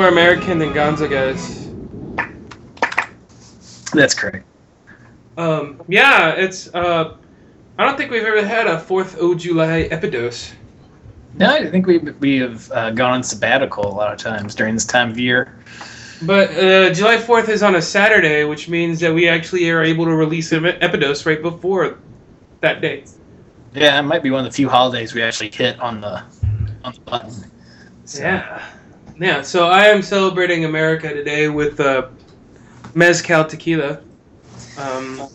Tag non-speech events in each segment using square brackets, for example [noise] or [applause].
more American than Gonzo Guys. That's correct. Um, yeah, it's. Uh, I don't think we've ever had a Fourth of July epidose. No, I think we we have uh, gone on sabbatical a lot of times during this time of year. But uh, July Fourth is on a Saturday, which means that we actually are able to release an epidose right before that day. Yeah, it might be one of the few holidays we actually hit on the on the button. So, Yeah, yeah. So I am celebrating America today with uh, mezcal tequila. Um,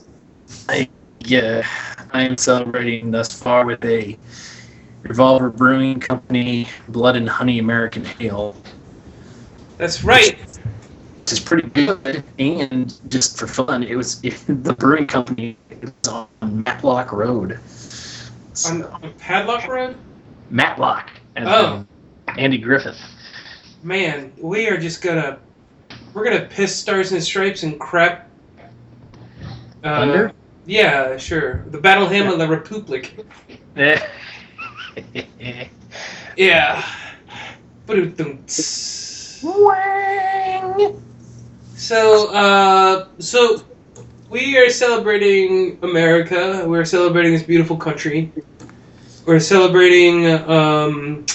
Yeah, I am celebrating thus far with a Revolver Brewing Company Blood and Honey American Ale, that's right. which is pretty good. And just for fun, it was [laughs] the brewing company is on Matlock Road. So, On, on Padlock Road. Matlock. As Oh. in Andy Griffith. Man, we are just gonna we're gonna piss stars and stripes and crap. Uh, Under? Yeah, sure. The Battle Hymn of the Republic. [laughs] Yeah. Ba-dum-tss. So, uh, so we are celebrating America. We're celebrating this beautiful country. We're celebrating um,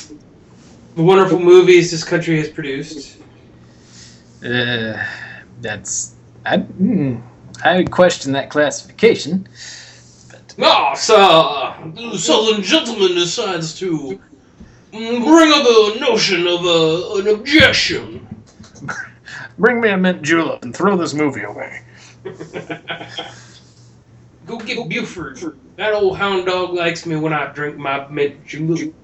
the wonderful movies this country has produced. Uh, that's I. hmm, I question that classification. Ah, sir, the southern gentleman decides to bring up a notion of a, an objection. Bring me a mint julep and throw this movie away. [laughs] Go get Buford. That old hound dog likes me when I drink my mint julep.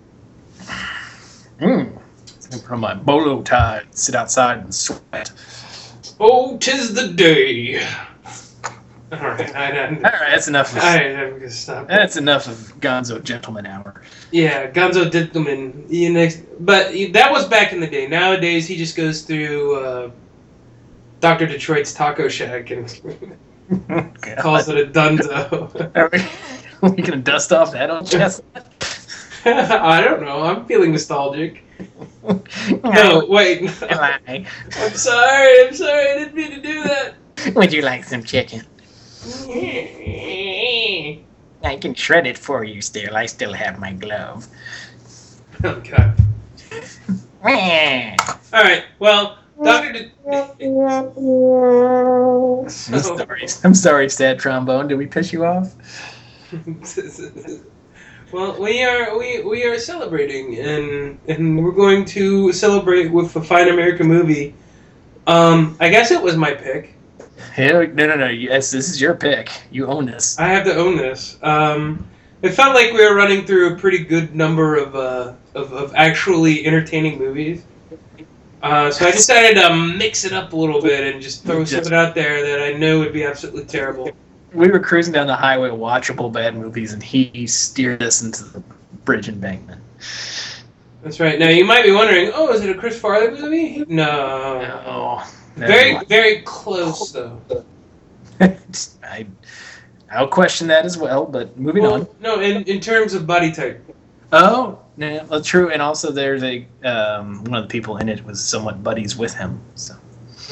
Put on my bolo tie and sit outside and sweat. Oh, tis the day. All right, I, I, All right, that's enough. Of, I, I'm gonna stop. that's enough of Gonzo Gentleman Hour. Yeah, Gonzo Dittleman. You next, but that was back in the day. Nowadays, he just goes through uh, Doctor Detroit's Taco Shack and [laughs] calls it a Dunzo. Are we, are [laughs] we gonna dust off that old chest? [laughs] [laughs] I don't know. I'm feeling nostalgic. [laughs] No, wait. [laughs] I'm sorry. I'm sorry. I didn't mean to do that. Would you like some chicken? I can shred it for you still. I still have my glove. Okay. All right. Well, Doctor. I'm sorry. I'm sorry, sad trombone. Did we piss you off? Well, we are we we are celebrating, and and we're going to celebrate with a fine American movie. Um, I guess it was my pick. No, no, no. Yes, this is your pick. You own this. I have to own this. Um, it felt like we were running through a pretty good number of uh, of, of actually entertaining movies. Uh, so I decided to mix it up a little bit and just throw something out there that I know would be absolutely terrible. We were cruising down the highway, watchable bad movies, and he steered us into the bridge embankment. That's right. Now you might be wondering, oh, is it a Chris Farley movie? No. No, Very, very close though. [laughs] I, I'll question that as well. But moving on. No, in, in terms of body type. Oh, yeah, well, true. And also, there's a um, one of the people in it was somewhat buddies with him. So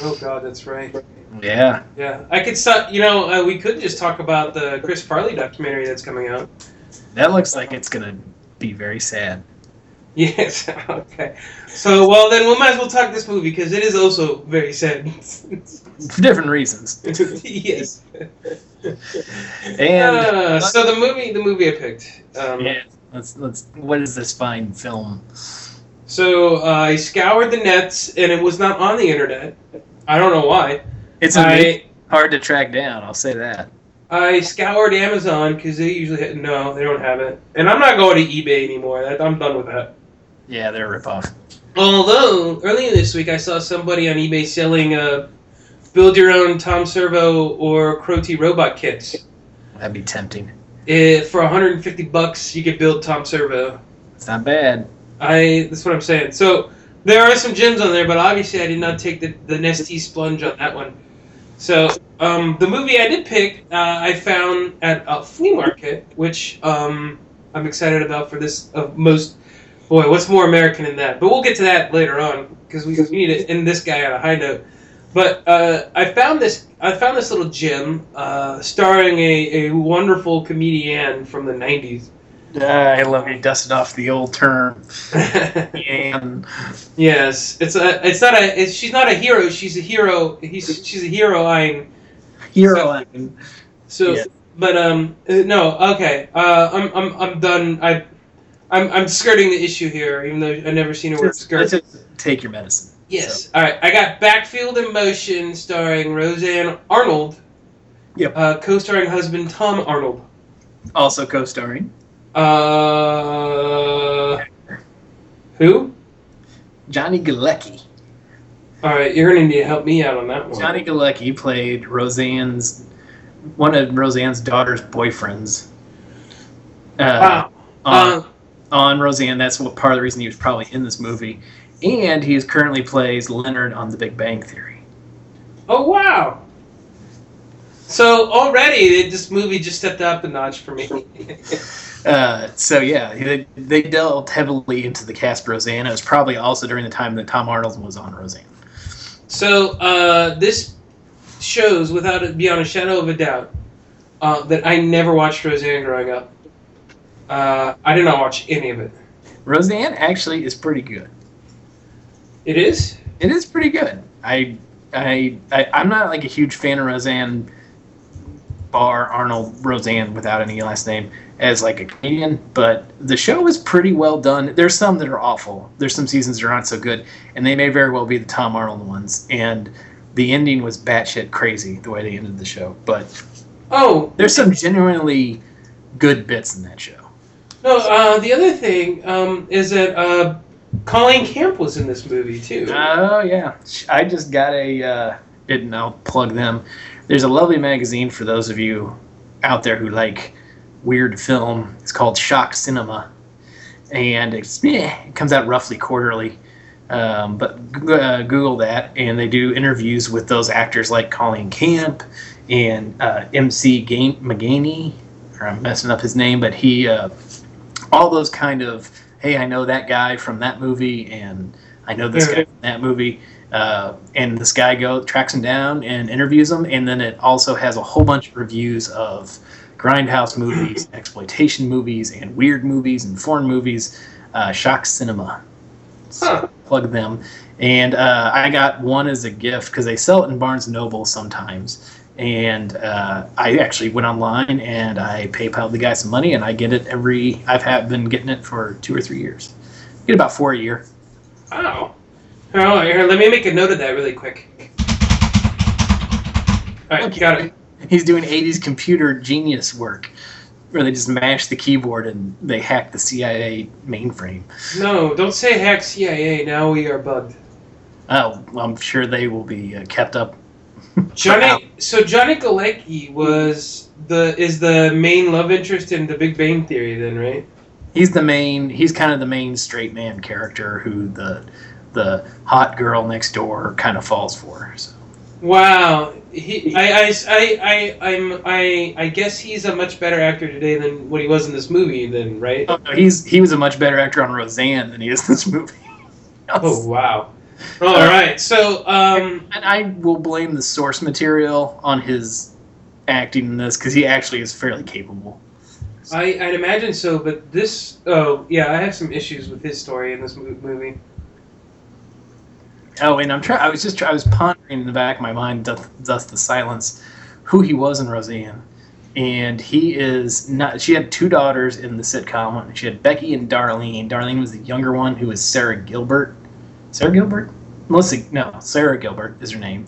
Oh God, that's right. Yeah, Yeah, I could start. You know, uh, we could just talk about the Chris Farley documentary that's coming out. that looks like it's gonna be very sad. [laughs] Yes. okay. So, well, then we might as well talk this movie because it is also very sad. for different reasons. [laughs] yes. And Uh, so the movie, the movie I picked. Um, yeah, let's let's. What is this fine film? So uh, I scoured the nets, and it was not on the internet. I don't know why. It's I hard to track down. I'll say that. I scoured Amazon because they usually hit, no, they don't have it, and I'm not going to eBay anymore. That, I'm done with that. Yeah, they're a ripoff. Although earlier this week I saw somebody on eBay selling uh, build your own Tom Servo or Crow T. Robot kits. That'd be tempting. If for 150 bucks you could build Tom Servo. It's not bad. I that's what I'm saying. So there are some gems on there, but obviously I did not take the the Nestea splunge on that one. So um, the movie I did pick, uh, I found at a flea market, which um, I'm excited about for this. Uh, most boy, what's more American than that? But we'll get to that later on because we, we need to end this guy on a high note. But uh, I found this. I found this little gem uh, starring a, a wonderful comedian from the '90s. Uh, I love you dusted off the old term. [laughs] and Yes, it's a. It's not a. It's, she's not a hero. She's a hero. He's. She's a heroine. hero. So, Yeah. but um, uh, no. Okay. Uh, I'm. I'm. I'm done. I. I'm. I'm skirting the issue here, even though I've never seen her wear a Just, skirt. let's just take your medicine. Yes. All right. I got Backfield in Motion, starring Roseanne Arnold. Yep. Uh, co-starring husband Tom Arnold. Also co-starring Uh. Who? Johnny Galecki. All right. You're gonna need to help me out on that one. Johnny Galecki played Roseanne's one of Roseanne's daughter's boyfriends. Uh, Wow. on, Uh, on Roseanne, that's what part of the reason he was probably in this movie, and he is currently plays Leonard on The Big Bang Theory. Oh wow! So already this movie just stepped up a notch for me. [laughs] Uh, so yeah, they, they delved heavily into the cast Roseanne. It was probably also during the time that Tom Arnold was on Roseanne. so uh, this shows, without it beyond a shadow of a doubt, uh, that I never watched Roseanne growing up. Uh, I did not watch any of it. Roseanne actually is pretty good. It is. It is pretty good. I I, I I'm not like a huge fan of Roseanne Barr Arnold Roseanne without any last name as like a Canadian. but the show is pretty well done. There's some that are awful. There's some seasons that are not so good, and they may very well be the Tom Arnold ones. And the ending was batshit crazy the way they ended the show. But Oh there's some genuinely good bits in that show. no! Uh, the other thing um, is that uh, Colleen Camp was in this movie too. Oh yeah, I just got a. Uh, didn't I'll plug them. There's a lovely magazine for those of you out there who like weird film. It's called Shock Cinema, and it's eh, it comes out roughly quarterly. Um, but uh, Google that, and they do interviews with those actors like Colleen Camp and uh, MC Gain- McGaney, or I'm messing up his name, but he, uh, all those kind of, hey, I know that guy from that movie, and I know this Yeah. guy from that movie. Uh, and this guy go tracks him down and interviews him, and then it also has a whole bunch of reviews of grindhouse [clears throat] movies, exploitation movies, and weird movies and foreign movies. Uh, Shock Cinema, Huh. plug them. And uh, I got one as a gift because they sell it in Barnes Noble sometimes. And uh, I actually went online and I PayPal the guy some money, and I get it every. I've had, been getting it for two or three years. Get about four a year. Wow. Oh, here, let me make a note of that really quick. All right, Okay. got it. He's doing 80s computer genius work where they just mash the keyboard and they hack the CIA mainframe. No, don't say hack CIA. Now we are bugged. Oh, I'm sure they will be uh, kept up. Johnny. [laughs] So Johnny Galecki was the is the main love interest in The Big Bang Theory, then, right? He's the main. He's kind of the main straight man character who the the hot girl next door kind of falls for. So. Wow. He, I, I, I, I, I'm, I, I guess he's a much better actor today than what he was in this movie, then, right? Oh, no, he's he was a much better actor on Roseanne than he is in this movie. [laughs] Oh wow. All right. So, um, And I will blame the source material on his acting in this because he actually is fairly capable. I, I'd imagine so, but this. Oh, yeah, I have some issues with his story in this movie. Oh, and I'm trying. I was just try- I was pondering in the back of my mind, thus, the silence, who he was in Roseanne, and he is not. She had two daughters in the sitcom. She had Becky and Darlene. Darlene was the younger one, who was Sara Gilbert. Sara Gilbert, Melissa. No, Sara Gilbert is her name,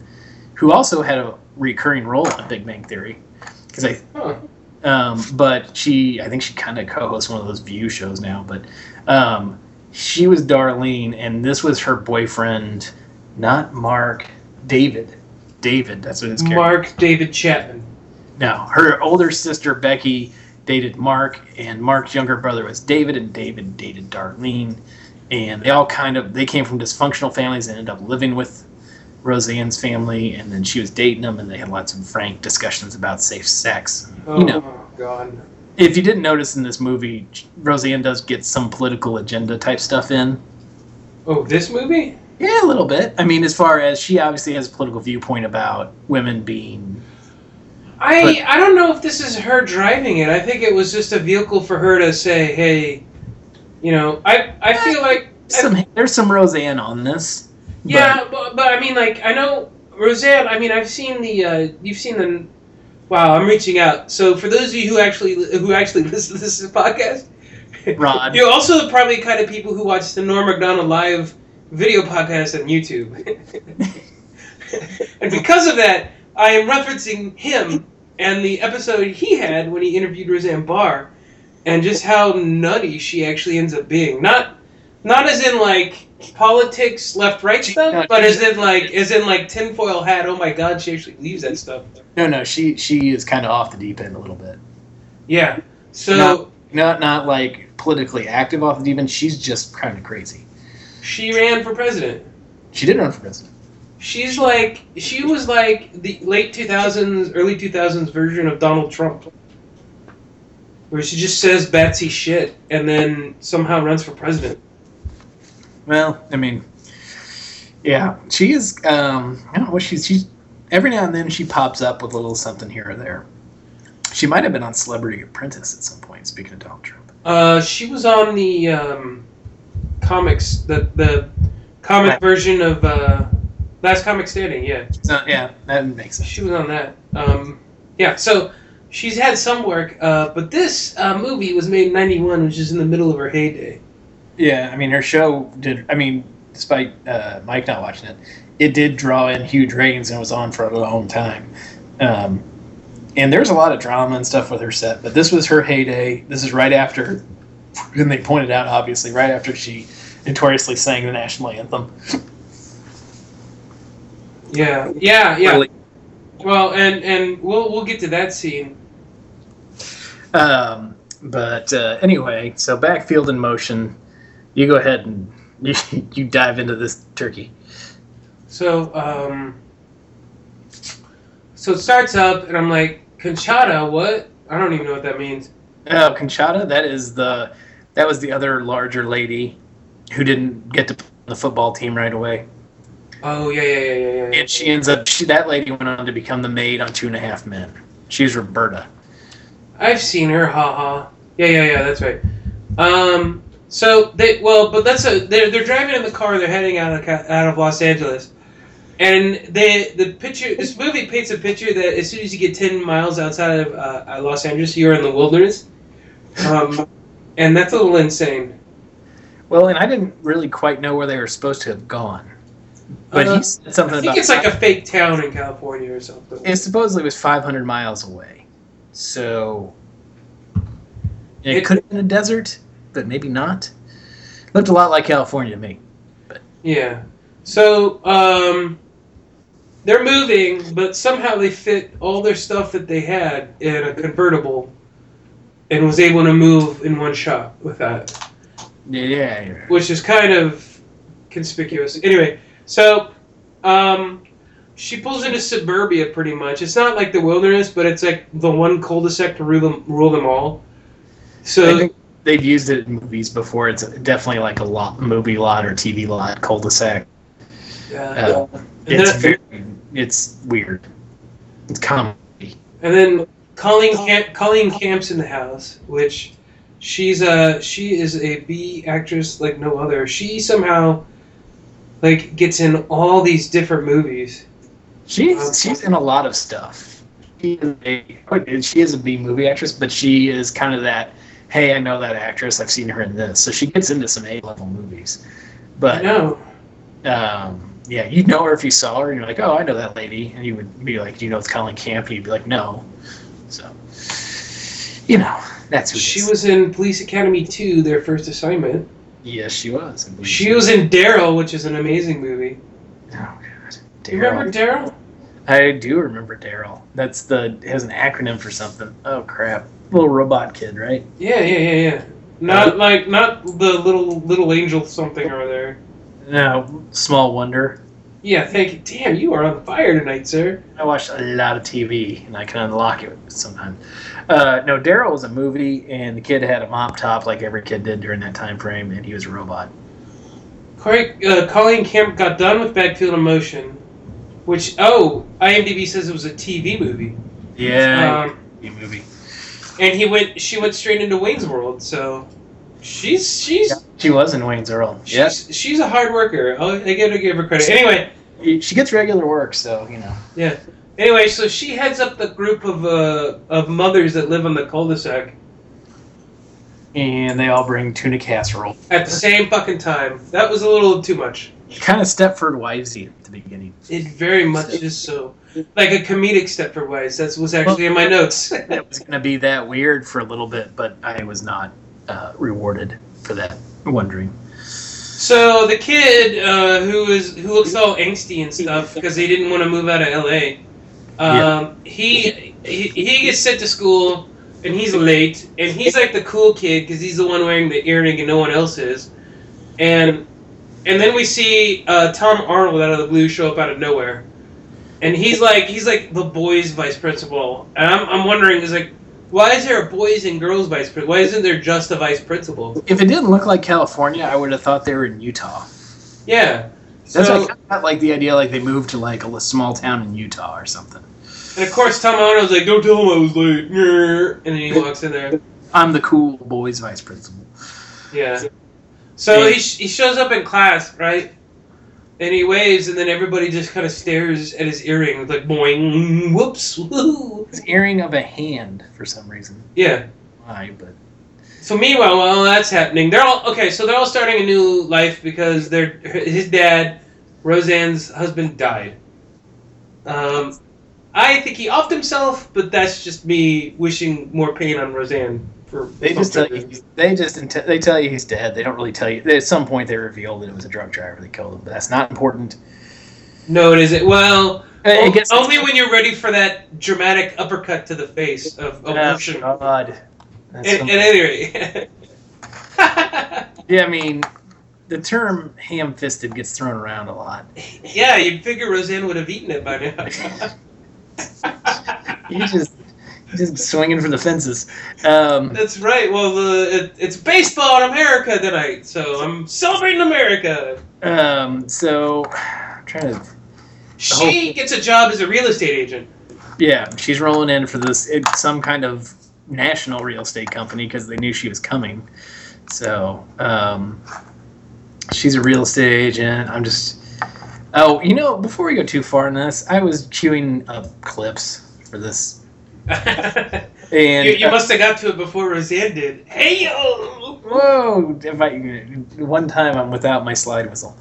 who also had a recurring role on Big Bang Theory, because I Huh. um, but she, I think she kind of co-hosts one of those View shows now. But um, She was Darlene, and this was her boyfriend, not Mark, David. David, that's what his character. Mark David Chapman. No, her older sister Becky dated Mark, and Mark's younger brother was David, and David dated Darlene, and they all kind of they came from dysfunctional families and ended up living with Roseanne's family, and then she was dating them, and they had lots of frank discussions about safe sex. Oh You know, oh, God. if you didn't notice in this movie, Roseanne does get some political agenda type stuff in. Oh, this movie? Yeah, a little bit. I mean, as far as she obviously has a political viewpoint about women being I But- I don't know if this is her driving it. I think it was just a vehicle for her to say, "Hey, you know, I I feel like some. There's some Roseanne on this. but- yeah, but, but I mean, like I know Roseanne. I mean, I've seen the uh, you've seen the. Wow, I'm reaching out. So for those of you who actually who actually [laughs] listen to this podcast, Rod. [laughs] you're also probably the kind of people who watch the Norm Macdonald live video podcast on YouTube. and because of that, I am referencing him and the episode he had when he interviewed Roseanne Barr, and just how nutty she actually ends up being. Not, not as in like politics, left right stuff, but as in like as in like tinfoil hat. Oh my God, she actually leaves that stuff. No, no, she she is kind of off the deep end a little bit. Yeah. So No. Not not like politically active off the deep end. She's just kind of crazy. She ran for president. She did run for president. She's like she was like the late two thousands, early two thousands version of Donald Trump, where she just says Betsy shit and then somehow runs for president. Well, I mean, yeah, she is. Um, I don't know what she's. She's every now and then she pops up with a little something here or there. She might have been on Celebrity Apprentice at some point. Speaking of Donald Trump. Uh, she was on the um, comics, the the comic Right. version of uh, Last Comic Standing. Yeah, So yeah, that makes sense. she was on that. Um, yeah, so she's had some work, uh, but this uh, movie was made in '91, which is in the middle of her heyday. Yeah, I mean, her show did. I mean, despite uh, Mike not watching it, it did draw in huge ratings and was on for a long time. Um, and there's a lot of drama and stuff with her set, but this was her heyday. This is right after, and they pointed out obviously right after she notoriously sang the national anthem. Yeah, yeah, yeah. Really. Well, and and we'll we'll get to that scene. Um, but uh, anyway, so backfield in motion. You go ahead and [laughs] you, you dive into this turkey. So, um, so it starts up, and I'm like, Conchata, what? I don't even know what that means. Oh, Conchata, that is the that was the other larger lady who didn't get to the football team right away, Oh yeah, yeah, yeah, yeah, yeah. and she ends up. She, that lady went on to become the maid on Two and a Half Men. She's Roberta. I've seen her. Haha. Yeah, yeah, yeah. That's right. Um. So they well, but that's a they're they're driving in the car. They're heading out of out of Los Angeles, and they the picture. This movie paints a picture that as soon as you get ten miles outside of uh, Los Angeles, you're in the wilderness. Um, and that's a little insane. Well, and I didn't really quite know where they were supposed to have gone, but Uh, he said something I think about it's like a fake town in California or something. it supposedly was 500 miles away. So it, It- could have been a desert, but maybe not. Looked a lot like California to me. But Yeah. So, um, they're moving, but somehow they fit all their stuff that they had in a convertible and was able to move in one shot with that, Yeah, yeah, yeah. which is kind of conspicuous. Anyway, so, um, she pulls into suburbia pretty much. It's not like the wilderness, but it's like the one cul-de-sac to rule them, rule them all. I So, think they've used it in movies before. It's definitely like a lot, movie lot or TV lot, cul-de-sac. uh, Uh, it's then- very, it's weird. It's comedy. And then Colleen Camp, Colleen Camp's in the house, which she's a she is a B actress like no other. She somehow like gets in all these different movies. She's she's in a lot of stuff. She is a she is a B movie actress, but she is kind of that. Hey, I know that actress. I've seen her in this, so she gets into some A level movies. But no. um, yeah, you'd know her if you saw her, and you're like, oh, I know that lady, and you would be like, do you know it's Colleen Camp? And you'd be like, no. So, you know, that's who She was in Police Academy 2, their first assignment. Yes, she was. She was in Daryl, which is an amazing movie. Oh god. You remember Daryl? I do remember Daryl. That's the it has an acronym for something. Oh crap. Little robot kid, right? Yeah, yeah, yeah, yeah. Not oh. like not the little little angel something or there. No, Small Wonder. Yeah, thank you. Damn, you are on fire tonight, sir. I watch a lot of TV, and I can unlock it sometimes. Uh, no, Daryl was a movie, and the kid had a mop top like every kid did during that time frame, and he was a robot. Corey, uh, Colleen Camp got done with Backfield in Motion, which oh, IMDb says it was a TV movie. Yeah, Um, TV movie. and he went. She went straight into Wayne's World. So she's she's She was in Wayne's World. she's, Yes, she's a hard worker. I'll, I gotta give her credit. Anyway, she gets regular work, so you know. yeah. Anyway, so she heads up the group of uh, of mothers that live on the cul-de-sac And they all bring tuna casserole. at the same fucking time. That was a little too much. Kind of Stepford Wivesy at the beginning. It very much is so. Like a comedic Stepford Wives. That was actually in my notes. [laughs] It was going to be that weird for a little bit, but I was not uh, rewarded for that wondering. So the kid uh, who is who looks all angsty and stuff because he didn't want to move out of L.A. Um, he, he he gets sent to school and he's late and he's like the cool kid because he's the one wearing the earring and no one else is, and and then we see uh, Tom Arnold out of the blue show up out of nowhere, and he's like he's like the boys' vice principal, and I'm I'm wondering is like. Why is there a boys and girls vice principal? Why isn't there just a vice principal? If it didn't look like California, I would have thought they were in Utah. Yeah. That's So- why I kinda like the idea like they moved to like a small town in Utah or something. And of course, Tom Arnold's like, "Don't tell him I was late," and then he walks in there. I'm the cool boys vice principal. Yeah. So he, sh- he shows up in class, right? And he waves, and then everybody just kind of stares at his earring, with like boing, whoops, woo. It's earring of a hand for some reason. Yeah. Why? But So meanwhile, while that's happening, they're all okay. So they're all starting a new life because they're his dad, Roseanne's husband, died. Um, I think he offed himself, but that's just me wishing more pain on Roseanne. For they just some tell you they just int- they tell you he's dead. They don't really tell you. At some point, they reveal that it was a drunk driver that killed him, but that's not important. No, it isn't. Well, I o- guess only when you're ready for that dramatic uppercut to the face of emotion. Oh, emotion. God. At, That's at any rate. yeah, I mean, the term ham-fisted gets thrown around a lot. yeah, you'd figure Roseanne would have eaten it by now. [laughs] He's just just swinging for the fences. Um, That's right. Well, the it, it's baseball in America tonight, so I'm celebrating America. um, so, I'm trying to. She gets a job as a real estate agent. Yeah, she's rolling in for this it's some kind of national real estate company because they knew she was coming. So, um, she's a real estate agent. I'm just. Oh, you know, before we go too far in this, I was queuing up clips for this, [laughs] and you must have got to it before Roseanne did. Hey yo! Whoa! If I one time I'm without my slide whistle,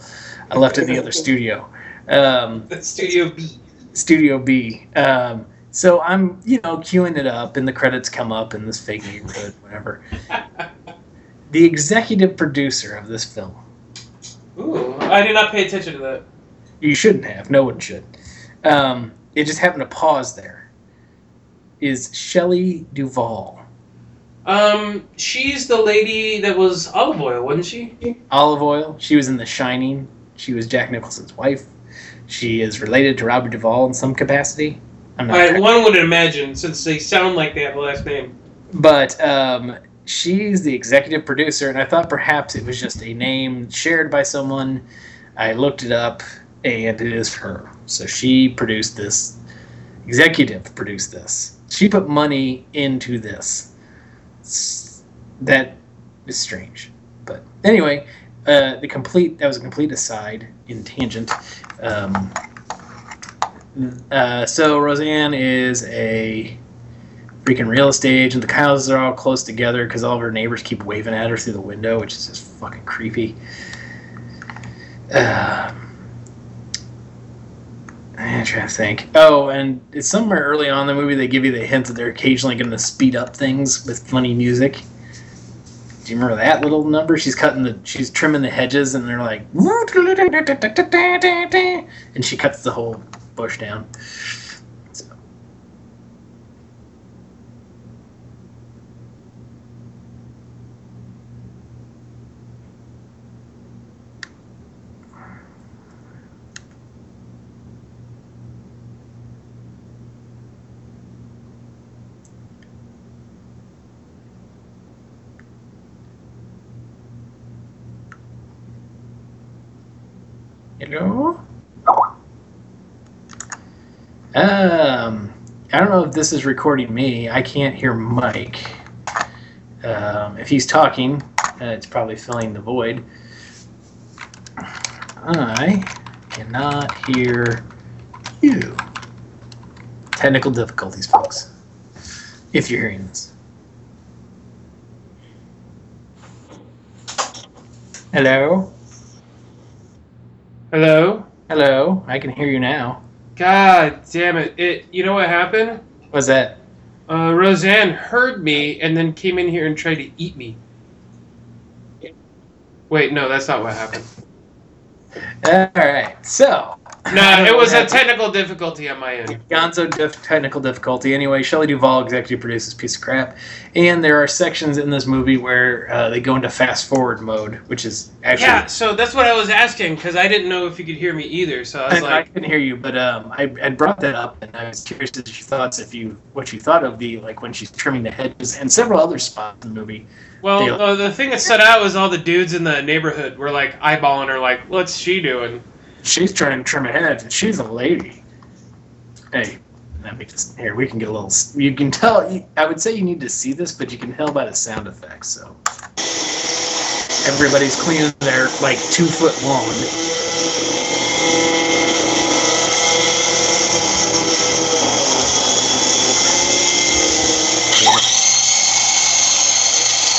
I left it in the other studio, um, [laughs] Studio B. Studio B. Um, so I'm you know queuing it up, and the credits come up in this fake neighborhood, whatever. [laughs] The executive producer of this film, Ooh, I did not pay attention to that. you shouldn't have, no one should. Um, it just happened to pause there. Is Shelley Duvall. Um, she's the lady that was olive oil, wasn't she? Olive Oil. She was in The Shining. She was Jack Nicholson's wife. She is related to Robert Duvall in some capacity. I'm not. I, one would imagine, since they sound like they have a last name. but um, she's the executive producer, and I thought perhaps it was just a name shared by someone. I looked it up, and it is her. So she produced this. Executive produced this. She put money into this. That is strange, but anyway, uh, the complete that was a complete aside in tangent. Um, uh, so Roseanne is a freaking real estate agent. The houses are all close together because all of her neighbors keep waving at her through the window, which is just fucking creepy. Uh, I'm trying to think. Oh, and it's somewhere early on in the movie they give you the hint that they're occasionally going to speed up things with funny music. Do you remember that little number? She's cutting the, she's trimming the hedges, and they're like, [laughs] and she cuts the whole bush down. So. Hello. Um, I don't know if this is recording me. I can't hear Mike. Um, if he's talking, uh, it's probably filling the void. I cannot hear you. Technical difficulties, folks. If you're hearing this. Hello? Hello? Hello? I can hear you now. God damn it. It you know what happened? What's that? Uh, Roseanne heard me and then came in here and tried to eat me. Wait, no, that's not what happened. All right. So. No, it was a technical difficulty on my end. Gonzo diff- technical difficulty. Anyway, Shelley Duvall executive produces piece of crap, and there are sections in this movie where uh, they go into fast forward mode, which is actually. Yeah, so that's what I was asking because I didn't know if you could hear me either. So I was I, I like, couldn't hear you, but um, I, I brought that up, and I was curious as to your thoughts if you what you thought of the like when she's trimming the hedges and several other spots in the movie. well, Deal. uh, the thing that stood out was all the dudes in the neighborhood were like eyeballing her, like, what's she doing? She's trying to trim hedge, and she's a lady. Hey, let me just here. We can get a little. You can tell. I would say you need to see this, but you can tell by the sound effects. So everybody's cleaning their like two foot lawn.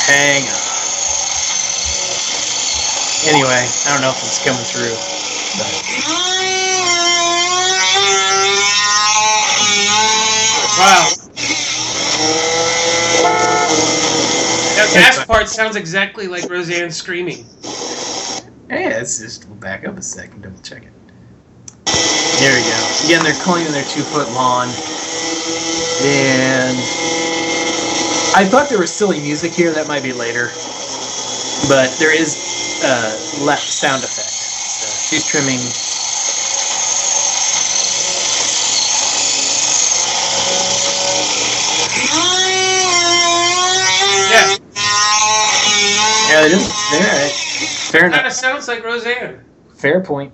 Hang on. Anyway, I don't know if it's coming through. But Wow. That last part sounds exactly like Roseanne screaming. Hey, let's just we'll back up a second, double check it. There we go. Again, they're cleaning their two foot lawn. And I thought there was silly music here. That might be later. But there is uh, left sound effect. So she's trimming. Yeah, Yeah, it is. There. Fair kind of sounds like Roseanne. Fair point.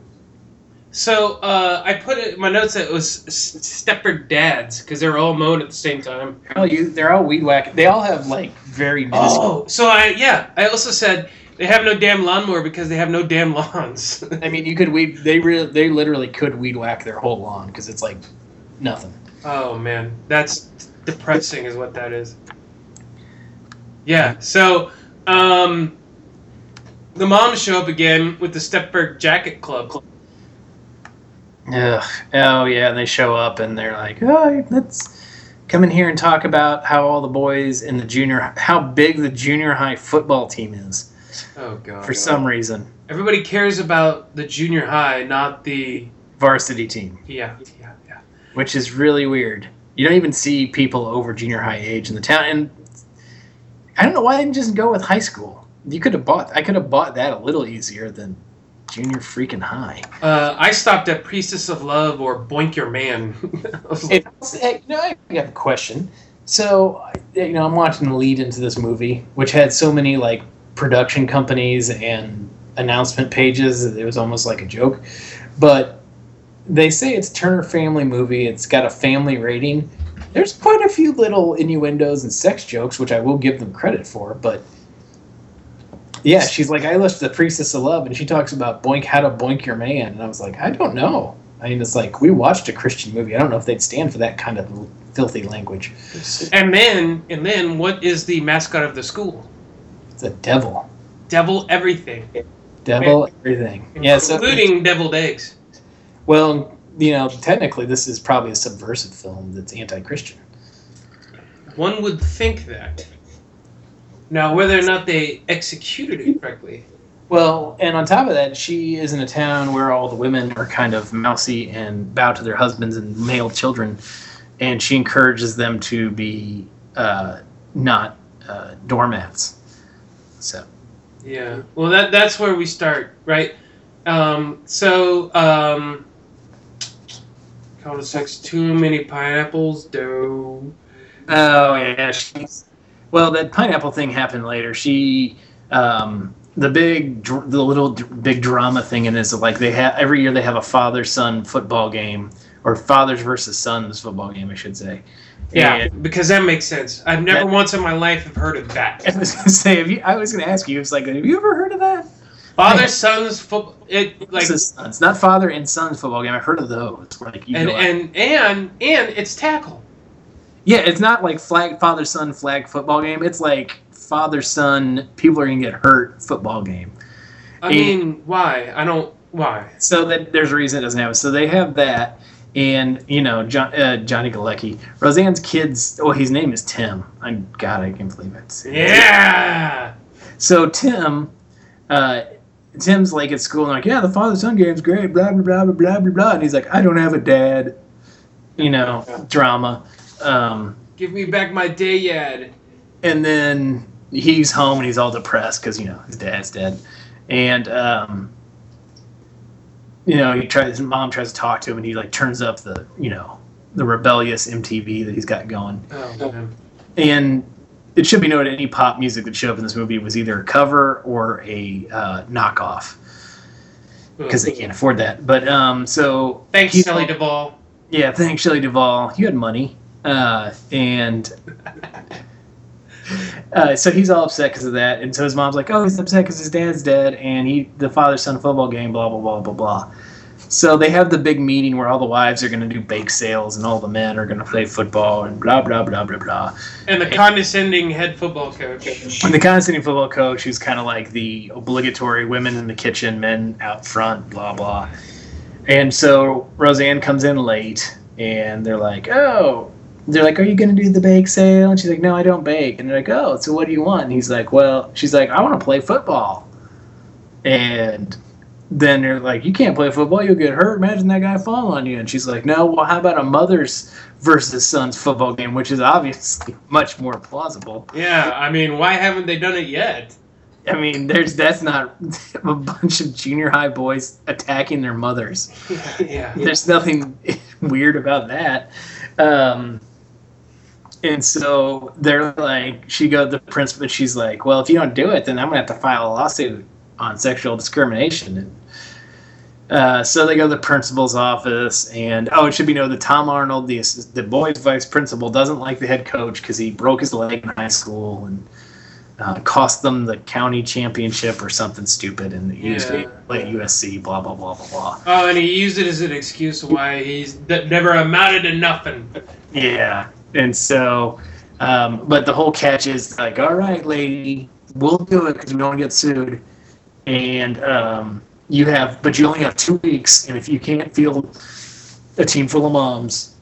So uh, I put it in my notes that it was S- Stepford Dads because they were all mowing at the same time. They're you, they're all weed whack. They all have like very minuscule. Oh, so I yeah. I also said they have no damn lawnmower because they have no damn lawns. I mean, you could weed. They really, they literally could weed whack their whole lawn because it's like nothing. oh man, that's depressing, is what that is. Yeah. So um, the moms show up again with the Stepford Jacket Club. Ugh. Oh yeah, and they show up and they're like, "Oh, let's come in here and talk about how all the boys in the junior, how big the junior high football team is Oh god. for some reason, Everybody cares about the junior high, not the varsity team, yeah yeah yeah. which is really weird. You don't even see people over junior high age in the town, and I don't know why they didn't just go with high school. You could have bought. I could have bought that a little easier than junior freaking high. Uh, I stopped at Priestess of Love or Boink Your Man. I was like, hey, you know, I have a question. So, you know, I'm watching the lead into this movie, which had so many like production companies and announcement pages. It was almost like a joke. But they say it's Turner Family movie. It's got a family rating. There's quite a few little innuendos and sex jokes, which I will give them credit for. But yeah, she's like, I left the Priestess of Love, and she talks about boink how to boink your man, and I was like, I don't know. I mean, it's like we watched a Christian movie. I don't know if they'd stand for that kind of filthy language. and then and then what is the mascot of the school? A devil, Devil everything, devil everything. Yeah, so including deviled eggs. well, you know, technically, this is probably a subversive film that's anti-Christian. One would think that. Now, whether or not they executed it correctly. Well, and on top of that, she is in a town where all the women are kind of mousy and bow to their husbands and male children, and she encourages them to be uh, not uh, doormats. So Yeah. Well, that that's where we start, right? Um, so, um, cul-de-sacs, too many pineapples, dough. Oh yeah, she's well. That pineapple thing happened later. She, um, the big, dr- the little d- big drama thing in is like they have every year they have a father son football game or fathers versus sons football game, I should say. Yeah, And because that makes sense. I've never That- once in my life have heard of that. [laughs] I was gonna say, have you, I was gonna ask you. It's like, have you ever heard of that? Father, sons, football. It like Versus sons, not father and sons football game. I've heard of those. Where like you and and and and it's tackle. yeah, it's not like flag father son flag football game. It's like father son people are gonna get hurt football game. I And- mean, why? I don't. Why? So that there's a reason it doesn't have it. So they have that, and you know John, uh, Johnny Galecki, Roseanne's kids. Oh, his name is Tim. I God, I can't believe it. Yeah. So Tim, uh, Tim's like at school and like, yeah, the father son game's great. Blah blah blah blah blah blah blah. And he's like, I don't have a dad. You know, drama. Um, Give me back my dayad. and then he's home and he's all depressed because you know his dad's dead, and um, you know he tries. His mom tries to talk to him, and he like turns up the you know the rebellious MTV that he's got going. Oh. And it should be noted any pop music that showed up in this movie was either a cover or a uh, knockoff because they can't afford that. But um, so Thanks, he's- Shelley Duvall. yeah, thanks, Shelley Duvall. You had money. Uh, and [laughs] [laughs] uh, so he's all upset because of that. And so his mom's like, oh, he's upset because his dad's dead and he the father son football game, blah, blah, blah, blah, blah. So they have the big meeting where all the wives are going to do bake sales and all the men are going to play football and blah, blah, blah, blah, blah. And the condescending head football coach. And the condescending football coach, who's kind of like the obligatory women in the kitchen, men out front, blah blah. And so Roseanne comes in late, and they're like, "Oh," they're like, "Are you going to do the bake sale?" And she's like, "No, I don't bake." And they're like, "Oh, so what do you want?" And he's like, "Well," she's like, "I want to play football." And then they're like, "You can't play football; you'll get hurt. Imagine that guy falling on you." And she's like, "No, well, how about a mother's versus sons football game, which is obviously [laughs] much more plausible." Yeah, I mean, why haven't they done it yet? I mean, there's that's not [laughs] a bunch of junior high boys attacking their mothers. [laughs] yeah. There's nothing weird about that. Um, and so they're like, she goes the principal. She's like, well, if you don't do it, then I'm gonna have to file a lawsuit on sexual discrimination. And uh, so they go to the principal's office, and oh, it should be noted that Tom Arnold, the the boys' vice principal, doesn't like the head coach because he broke his leg in high school and uh, cost them the county championship or something stupid, and he used to play at USC. Blah blah blah blah blah. Oh, and he used it as an excuse why he's that never amounted to nothing. Yeah, and so, um, but the whole catch is like, all right, lady, we'll do it because we don't want to get sued, and um, you have, but you only have two weeks, and if you can't field a team full of moms,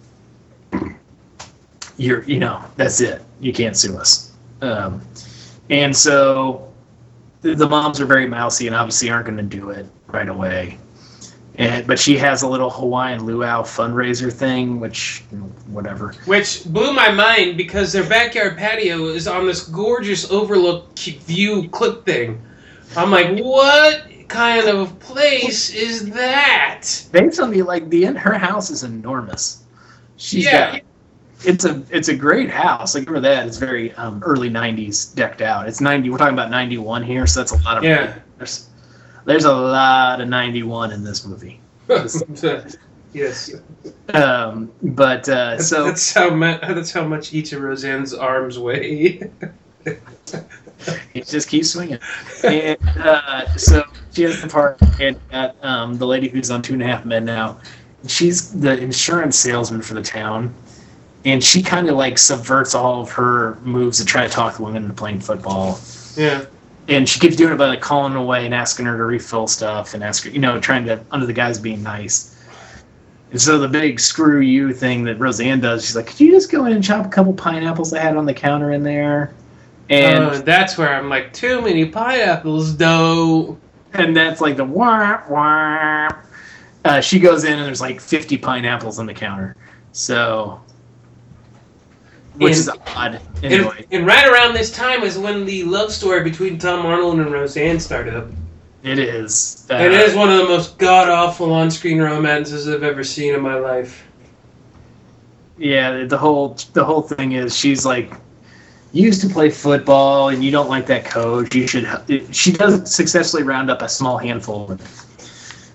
you're, you know, that's it. You can't sue us. Um, and so, the, the moms are very mousy and obviously aren't going to do it right away. And, but she has a little Hawaiian luau fundraiser thing, which you know, whatever. Which blew my mind because their backyard patio is on this gorgeous overlook view clip thing. I'm like, what kind of place is that? Based on the like the her house is enormous. She's Yeah. got it's a it's a great house. Like remember that it's very um, early '90s decked out. It's '90. We're talking about '91 here, so that's a lot of Yeah. There's, there's a lot of '91 in this movie. [laughs] yes. Um, but uh, That's, so that's how mu- that's how much each of Roseanne's arms weigh. [laughs] It just keeps swinging. And uh, so she has the part, and got um, the lady who's on Two and a Half Men now. She's the insurance salesman for the town, and she kind of like subverts all of her moves to try to talk the women into playing football. yeah. And she keeps doing it by like calling away and asking her to refill stuff and ask her, you know, trying to under the guise being nice. And so the big screw you thing that Roseanne does, she's like, could you just go in and chop a couple pineapples I had on the counter in there? And Uh, that's where I'm like, too many pineapples, though. and that's like the wah wah. Uh, she goes in and there's like 50 pineapples on the counter. So, which And- is odd. And, Anyway, and right around this time is when the love story between Tom Arnold and Roseanne started up. it is. Uh, it is one of the most god awful on screen romances I've ever seen in my life. Yeah, the whole the whole thing is she's like you used to play football and you don't like that coach. You should. She does successfully round up a small handful of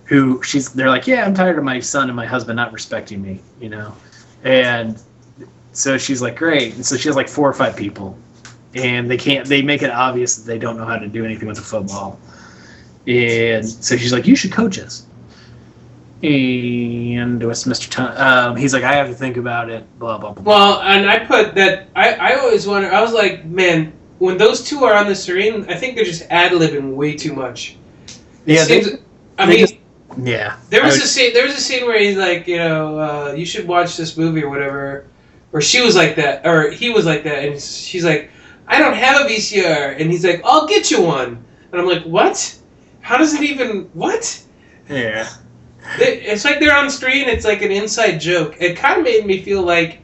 who she's. They're like, yeah, I'm tired of my son and my husband not respecting me, you know, and so she's like, great. And so she has like four or five people, and they can't. They make it obvious that they don't know how to do anything with a football, and so she's like, you should coach us. And what's Mr. Tom? Um, he's like, I have to think about it. Blah blah blah. Well, and I put that. I, I always wonder. I was like, man, when those two are on the screen, I think they're just ad libbing way too much. It yeah, they, I they mean, just- yeah. there was a scene. There was a scene where he's like, you know, uh, you should watch this movie or whatever. Or she was like that, or he was like that, and she's like, I don't have a VCR, and he's like, I'll get you one, and I'm like, what? How does it even what? yeah. It's like they're on screen. It's like an inside joke. It kind of made me feel like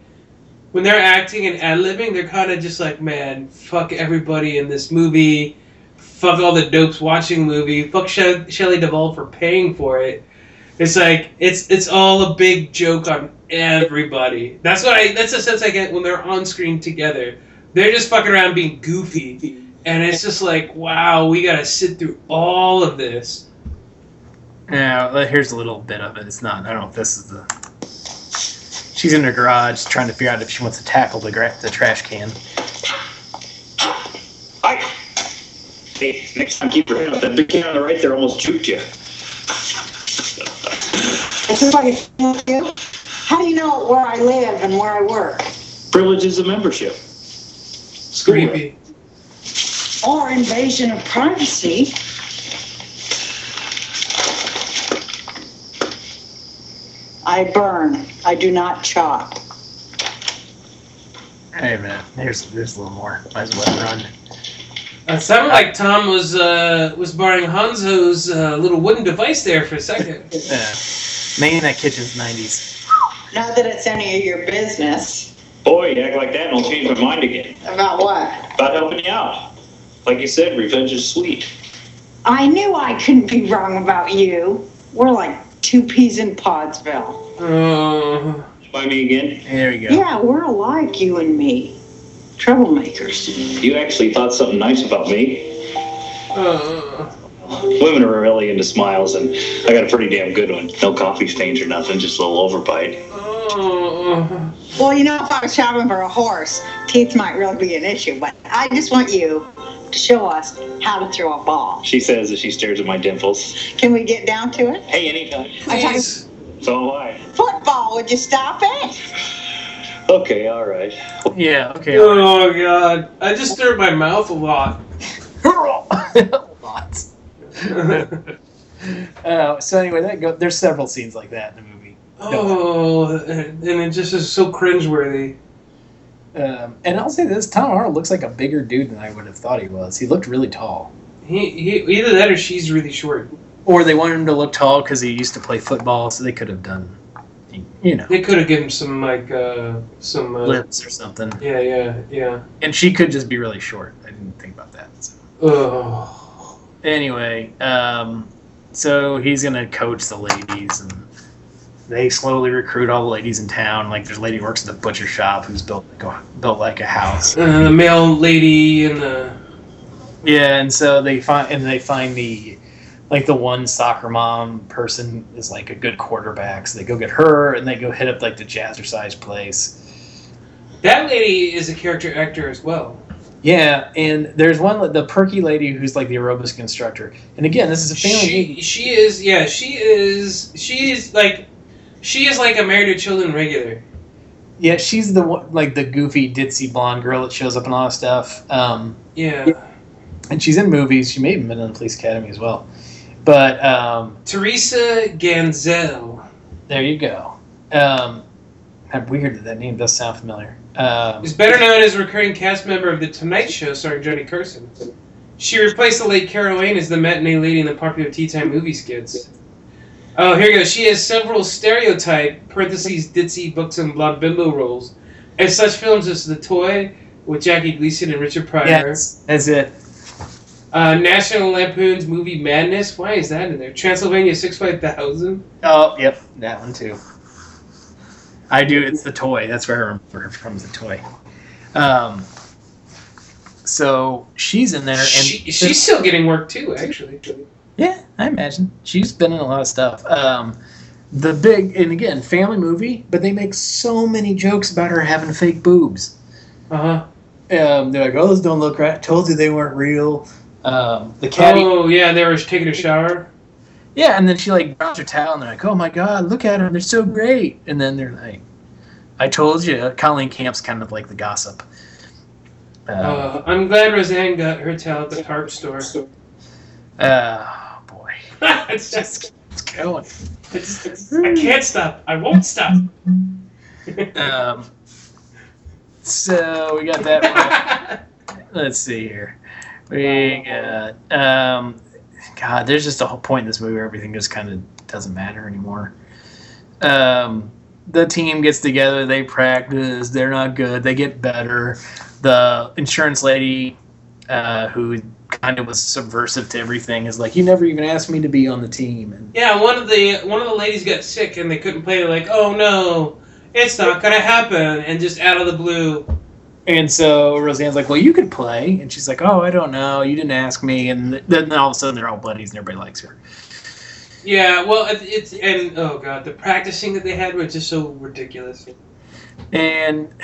when they're acting and ad libbing, they're kind of just like, man, fuck everybody in this movie. Fuck all the dopes watching the movie. Fuck she- Shelley Duvall for paying for it. It's like it's it's all a big joke on everybody. That's what I. That's the sense I get when they're on screen together. They're just fucking around being goofy, and it's just like, wow, we gotta sit through all of this. Yeah, here's a little bit of it. It's not. I don't know if this is the. She's in her garage trying to figure out if she wants to tackle the gra- the trash can. Hi. Hey, next time keep your head up. That big can on the right there almost juked you. Is somebody with you? How do you know where I live and where I work? Privileges of membership. School. Creepy. Or invasion of privacy? I burn. I do not chop. Hey man, here's there's a little more. Might as well run. It sounded like Tom was uh, was borrowing Hanzo's uh, little wooden device there for a second. Yeah. Man, that kitchen's 90s. Not that it's any of your business. Boy, you act like that and I'll change my mind again. About what? About helping you out. Like you said, revenge is sweet. I knew I couldn't be wrong about you. We're like two peas in Podsville. Oh, By me again? There we go. Yeah, we're alike, you and me. Troublemakers. You actually thought something nice about me. uh, Women are really into smiles, and I got a pretty damn good one. No coffee stains or nothing, just a little overbite. oh. Well, you know, if I was shopping for a horse, teeth might really be an issue, but I just want you to show us how to throw a ball. She says as she stares at my dimples. Can we get down to it? Hey, anytime. Please. So am I. Football, would you stop it? Okay, all right. Yeah. Okay. Oh, all Oh god, I just stirred my mouth a lot. [laughs] right. Lots. [laughs] Uh, so anyway, that go, there's several scenes like that in the movie. oh, and it just is so cringeworthy. Um, and I'll say this: Tom Arnold looks like a bigger dude than I would have thought he was. He looked really tall. He, he either that or she's really short. Or they wanted him to look tall because he used to play football, so they could have done, you know, They could have given him some like uh, some. Uh, lips or something. yeah, yeah, yeah. And she could just be really short. I didn't think about that. So. Oh. Anyway, um, so he's gonna coach the ladies, and they slowly recruit all the ladies in town. Like there's a lady who works at the butcher shop who's built like a, built like a house. Uh, the male lady and the. Yeah, and so they find and they find the like the one soccer mom person is like a good quarterback, so they go get her and they go hit up like the jazzercise place. That lady is a character actor as well. Yeah, and there's one the perky lady who's like the aerobics instructor. And again, this is a family She, she is yeah she is she is like she is like a married to children regular. Yeah, she's the one like the goofy ditzy blonde girl that shows up in a lot of stuff. Um, Yeah. and she's in movies. She may have been in the Police Academy as well. But um, Teresa Ganzel. there you go. Um, weird that that name does sound familiar. Um, is better known as a recurring cast member of The Tonight Show starring Johnny Carson. She replaced the late Carol Wayne as the matinee lady in the popular tea time movie skits. Oh, here we go. She has several stereotype parentheses ditzy books and blonde bimbo roles, in such films as The Toy with Jackie Gleason and Richard Pryor. yes, that's it. Uh, National Lampoon's movie Madness. Why is that in there? Transylvania Six Five Thousand. Oh, yep, that one too. I do. It's the toy. That's where I remember her from. The toy. Um, so she's in there, and She, she's still getting work too, actually. yeah, I imagine she's been in a lot of stuff. Um, the big and again, family movie, but they make so many jokes about her having fake boobs. Uh huh. Um, they're like, "Oh, those don't look right." Told you they weren't real. Um, the caddy, Oh yeah, they were taking a shower. Yeah, and then she like drops her towel, and they're like, "Oh my god, look at them, they're so great." And then they're like, "I told you." Colleen Camp's kind of like the gossip. Uh, Uh, I'm glad Roseanne got her towel at the tarp store. uh, boy, [laughs] it's just, it's going. it's, it's, I can't stop. I won't stop. Um, so we got that. one. [laughs] Let's see here. We got. Um, God, there's just a whole point in this movie where everything just kind of doesn't matter anymore. Um, the team gets together, they practice, they're not good, they get better. The insurance lady, uh, who kind of was subversive to everything, is like, "You never even asked me to be on the team." And yeah, one of the one of the ladies got sick and they couldn't play. They're like, oh no, it's not gonna happen. And just out of the blue, And so Roseanne's like, "Well, you could play," and she's like, "Oh, I don't know. You didn't ask me." And then all of a sudden, they're all buddies, and everybody likes her. yeah. Well, it's and oh god, the practicing that they had was just so ridiculous. And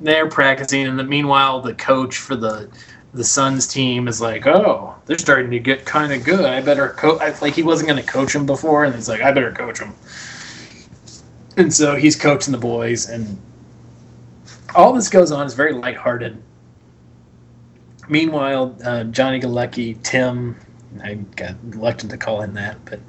they're practicing, and the, meanwhile, the coach for the the Suns team is like, "Oh, they're starting to get kind of good. I better coach." Like he wasn't going to coach them before, and he's like, "I better coach them." And so he's coaching the boys, and all this goes on is very lighthearted. Meanwhile, uh, Johnny Galecki, Tim, I got reluctant to call him that, but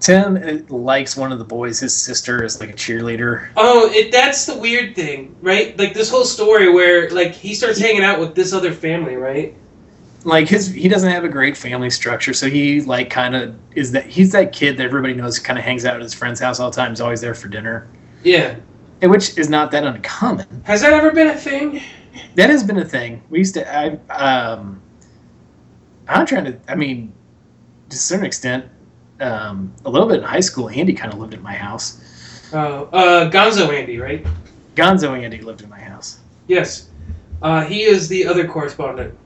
Tim uh, likes one of the boys. His sister is like a cheerleader. Oh, it, that's the weird thing, right? Like this whole story where like he starts hanging out with this other family, right? Like his, he doesn't have a great family structure, so he like kind of is that he's that kid that everybody knows kind of hangs out at his friend's house all the time. He's always there for dinner, Yeah. Which is not that uncommon. Has that ever been a thing? That has been a thing. We used to. I um, I'm trying to. I mean, to a certain extent, um, a little bit in high school. Andy kind of lived at my house. Oh, uh, Gonzo Andy, right? Gonzo Andy lived in my house. Yes. Uh, he is the other correspondent.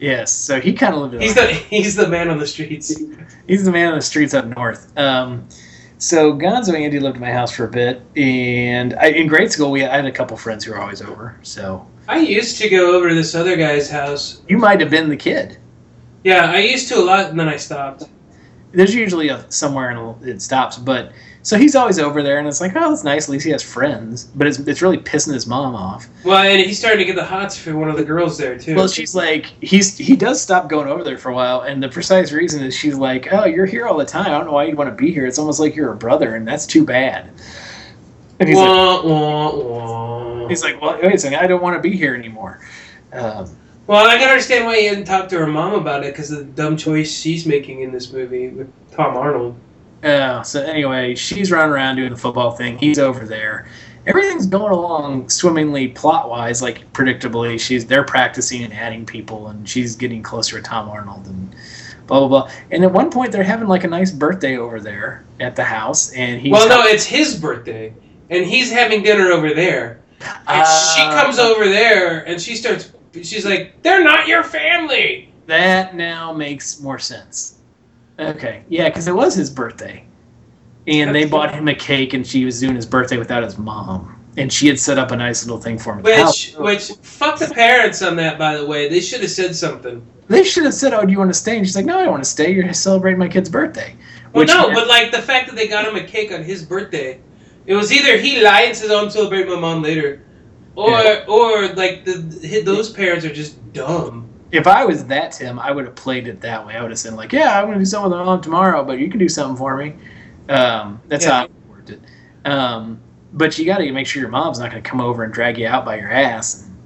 Yes, so he kind of lived. In He's my the [laughs] he's the man on the streets. He's the man on the streets up north. Um, so Gonzo Andy lived at my house for a bit, and I, in grade school we I had a couple friends who were always over. So I used to go over to this other guy's house. you might have been the kid. Yeah, I used to a lot, and then I stopped. There's usually a, somewhere and it stops, but so he's always over there, and it's like, oh, that's nice. At least he has friends. But it's it's really pissing his mom off. Well, and he's starting to get the hots for one of the girls there too. Well, she's like, he's he does stop going over there for a while, and the precise reason is she's like, oh, you're here all the time. I don't know why you'd want to be here. It's almost like you're a brother, and that's too bad. And he's like. wah, wah, wah. He's like, well, wait a second, I don't want to be here anymore. Um, Well, I can understand why he didn't talk to her mom about it because of the dumb choice she's making in this movie with Tom Arnold. Uh, so anyway, she's running around doing the football thing. He's over there. Everything's going along swimmingly plot wise, like predictably. She's they're practicing and adding people, and she's getting closer to Tom Arnold and blah blah blah. And at one point, they're having like a nice birthday over there at the house, and he's well, no, it's his birthday, and he's having dinner over there. And she Uh, comes over there, and she starts. She's like, "They're not your family." That now makes more sense. Okay, yeah, because it was his birthday, and they That's bought right. him a cake, and she was doing his birthday without his mom, and she had set up a nice little thing for him. Which, which, fuck the parents on that. By the way, they should have said something. they should have said, "Oh, do you want to stay?" And she's like, "No, I don't want to stay. You're celebrating my kid's birthday." Well, Which no, but like the fact that they got him a cake on his birthday, it was either he lied and says, "Oh, I'm celebrating my mom later," or Yeah. or like the those parents are just dumb. If I was that Tim, I would have played it that way. I would have said like, "Yeah, I'm going to do something with my mom tomorrow, but you can do something for me." Um, that's Yeah. how I worked it. Um, but you got to make sure your mom's not going to come over and drag you out by your ass and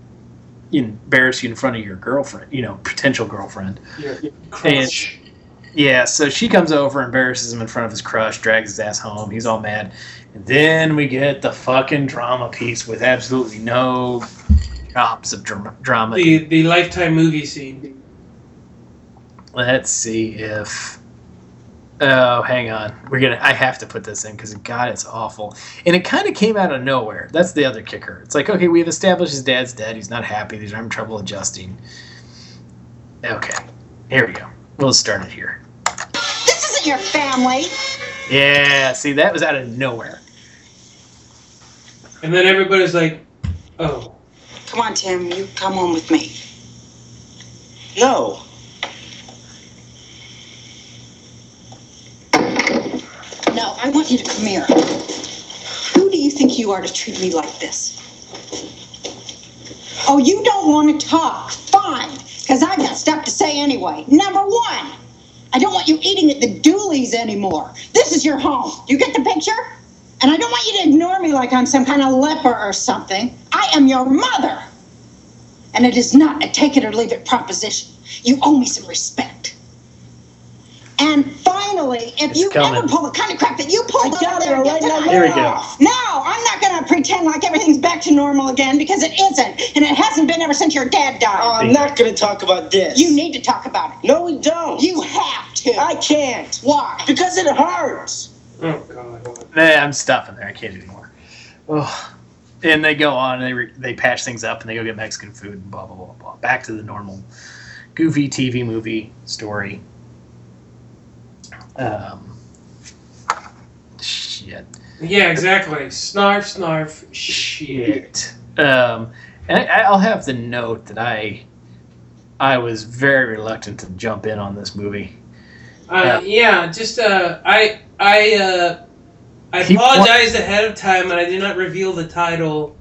embarrass you in front of your girlfriend, you know, potential girlfriend. Your, your crush. Yeah, so she comes over, embarrasses him in front of his crush, drags his ass home. He's all mad. And then we get the fucking drama piece with absolutely no chops of dra- drama. the the lifetime movie scene. Let's see if. Oh, hang on. We're gonna. I have to put this in because God, it's awful, and it kind of came out of nowhere. That's the other kicker. It's like, okay, we've established his dad's dead. He's not happy. He's having trouble adjusting. Okay, here we go. We'll start it here. This isn't your family. Yeah, see, that was out of nowhere. And then everybody's like, "Oh, On, Tim. You come home with me. No. No, I want you to come here. Who do you think you are to treat me like this? Oh, you don't want to talk. Fine, because I've got stuff to say anyway. Number one, I don't want you eating at the Dooleys anymore. This is your home. You get the picture? And I don't want you to ignore me like I'm some kind of leper or something. I am your mother. And it is not a take it or leave it proposition. You owe me some respect. And finally, if It's you coming. ever pull the kind of crap that you pulled I got over there, her get right to now. Here we go. No, I'm not going to pretend like everything's back to normal again because it isn't, and it hasn't been ever since your dad died. Oh, I'm not going to talk about this. you need to talk about it. No, we don't. You have to. I can't. Why? Because it hurts. oh God." Nah, I'm stopping there. I can't anymore. Oh. And they go on and they, re- they patch things up and they go get Mexican food and blah, blah, blah, blah. Back to the normal goofy TV movie story. Um, shit. Yeah, exactly. Snarf, snarf, shit. Um, and I, I'll have to note that I I was very reluctant to jump in on this movie. Uh, yeah, just uh, I I uh, I He- apologized ahead of time, and I did not reveal the title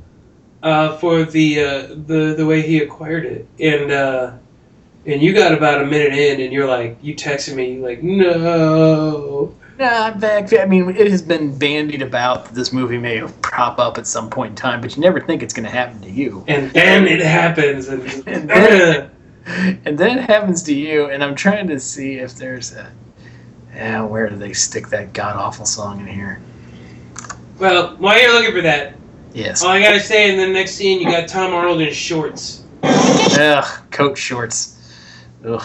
uh, for the uh, the the way he acquired it, and uh, and you got about a minute in, and you're like, you texted me, you're like, no. Nah, in fact, I mean, it has been bandied about that this movie may prop up at some point in time, but you never think it's going to happen to you. And then it happens, and, [laughs] And then- [laughs] and then it happens to you, and I'm trying to see if there's a. Yeah, where do they stick that god awful song in here? Well, while you're looking for that, Yes. all I gotta say, in the next scene, you got Tom Arnold in shorts. Ugh, coat shorts. Ugh.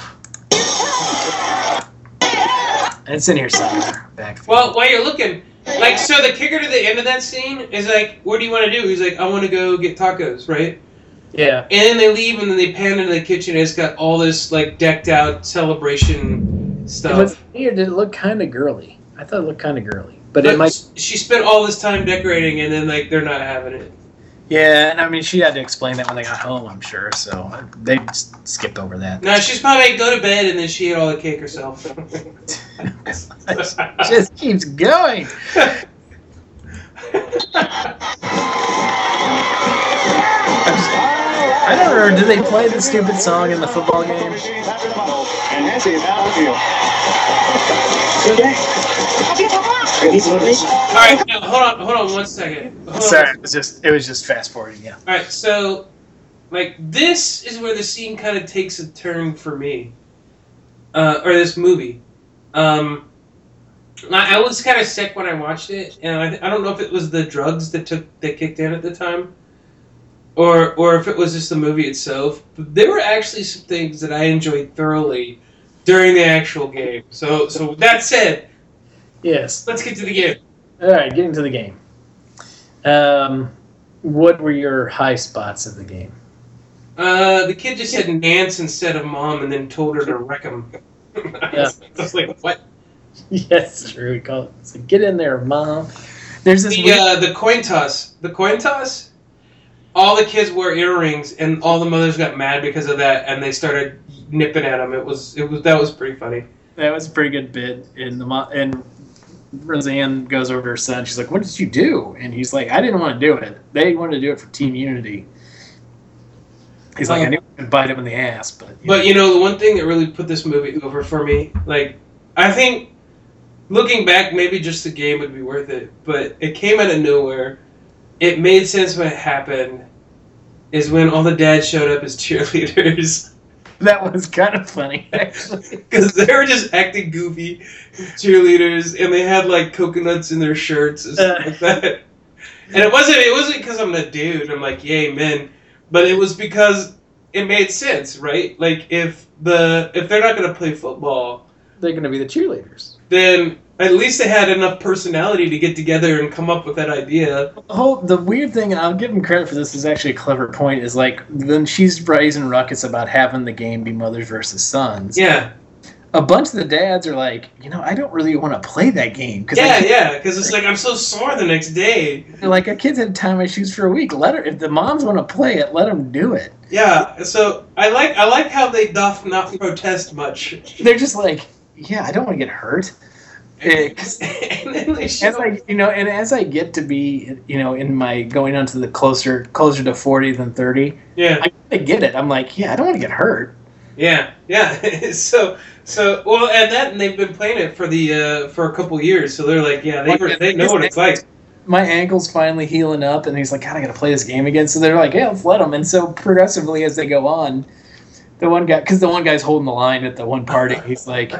It's in here somewhere. Back. Well, while you're looking, like, so the kicker to the end of that scene is like, what do you want to do? He's like, I want to go get tacos, right? yeah. And then they leave, and then they pan into the kitchen, and it's got all this like decked out celebration It stuff. was weird. It looked kind of girly. I thought it looked kind of girly, but, but it might. she spent all this time decorating, and then like they're not having it. Yeah, and I mean, she had to explain that when they got home. I'm sure, so they skipped over that. No, she's probably like, go to bed, and then she ate all the cake herself. [laughs] just keeps going. I don't know. Do they play the stupid song in the football game? All right, hold on, hold on one second. Hold on. Sorry, it was just it was just fast forwarding. Yeah. All right, so like this is where the scene kind of takes a turn for me, uh, or this movie. Um, I, I was kind of sick when I watched it, and I, I don't know if it was the drugs that took that kicked in at the time, or or if it was just the movie itself. But there were actually some things that I enjoyed thoroughly during the actual game. So so with that said, Yes. let's get to the game. All right, getting to the game. Um, what were your high spots of the game? Uh, the kid just said Nance instead of mom, and then told her to wreck him. [laughs] Yeah. I was like, what? yes, true. We call it. So get in there, mom. There's this. The weird- uh, the coin toss. The coin toss. All the kids wore earrings, and all the mothers got mad because of that, and they started nipping at him. It was it was that was pretty funny. That was a pretty good bit. And the and Roseanne goes over to her son. She's like, "What did you do?" And he's like, "I didn't want to do it. They wanted to do it for team unity." He's like, "I knew I could bite him in the ass, but." you But you know, the one thing that really put this movie over for me, like I think looking back, maybe just the game would be worth it. But it came out of nowhere. it made sense when it happened is when all the dads showed up as [laughs] cheerleaders [laughs] That was kind of funny, actually. [laughs] because they were just acting goofy cheerleaders and they had like coconuts in their shirts and stuff like that. Uh. And it wasn't it wasn't because I'm a dude. I'm like yay men, but it was because it made sense, right? Like if the if they're not gonna play football, They're going to be the cheerleaders. then at least they had enough personality to get together and come up with that idea. The whole the weird thing, and I'll give him credit for this, is actually a clever point. Is like then she's raising ruckus about having the game be mothers versus sons. Yeah, A bunch of the dads are like, you know, I don't really want to play that game because yeah, yeah. Because it's like I'm so sore the next day. like a kid's had time my shoes for a week. Let her if the moms want to play it, let them do it. Yeah, so I like I like how they doth not protest much. They're just like, yeah, I don't want to get hurt. 'Cause [laughs] and then they show, as I you know, and as I get to be you know in my going on to the closer closer to forty than thirty, yeah, I, I get it. I'm like, yeah, I don't want to get hurt. yeah, yeah. [laughs] so so well, and that and they've been playing it for the uh, for a couple years, so they're like, yeah, they were, they know what it's like. My ankle's finally healing up, and he's like, God, I got to play this game again. So they're like, yeah, let's let him. And so progressively as they go on, the one guy, because the one guy's holding the line at the one party, he's like,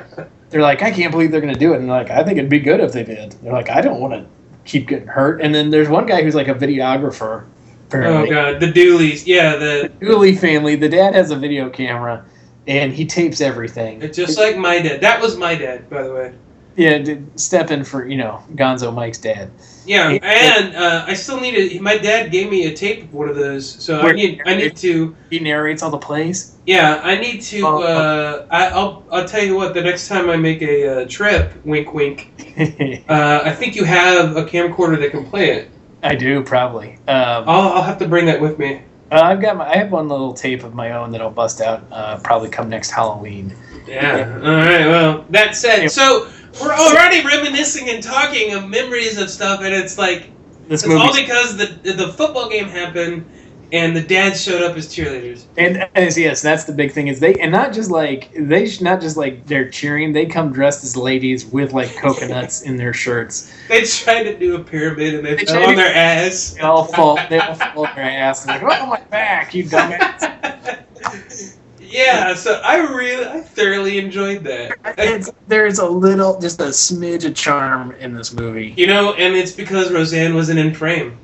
they're like, I can't believe they're going to do it. And they're like, I think it'd be good if they did. They're like, I don't want to keep getting hurt. And then there's one guy who's like a videographer. Oh god, the Dooleys, yeah, the Dooley family, the dad has a video camera and he tapes everything. it's just like my dad. That was my dad, by the way. Yeah, step in for, you know, Gonzo Mike's dad. Yeah, Yeah. and uh, I still need it. My dad gave me a tape of one of those, so I need I need to. He narrates all the plays. Yeah, I need to. Oh, Uh, I, I'll I'll tell you what. The next time I make a uh, trip, wink, wink. [laughs] Uh, I think you have a camcorder that can play it. I do, probably. Um, I'll, I'll have to bring that with me. Uh, I've got my, I have one little tape of my own that I'll bust out uh, probably come next Halloween. Yeah. All right. Well, that said, so we're already reminiscing and talking of memories of stuff, and it's like This it's all because the the football game happened, and the dads showed up as cheerleaders. and as yes, that's the big thing is they and not just like they not just like they're cheering. They come dressed as ladies with like coconuts in their shirts. They tried to do a pyramid, and they, They fell on their ass. They all fall. They all fall on their ass. And like, oh my back, you [laughs] dumbass. [laughs] yeah. So I really, I thoroughly enjoyed that. It's, there's a little, just a smidge of charm in this movie. You know, and it's because Roseanne wasn't in frame.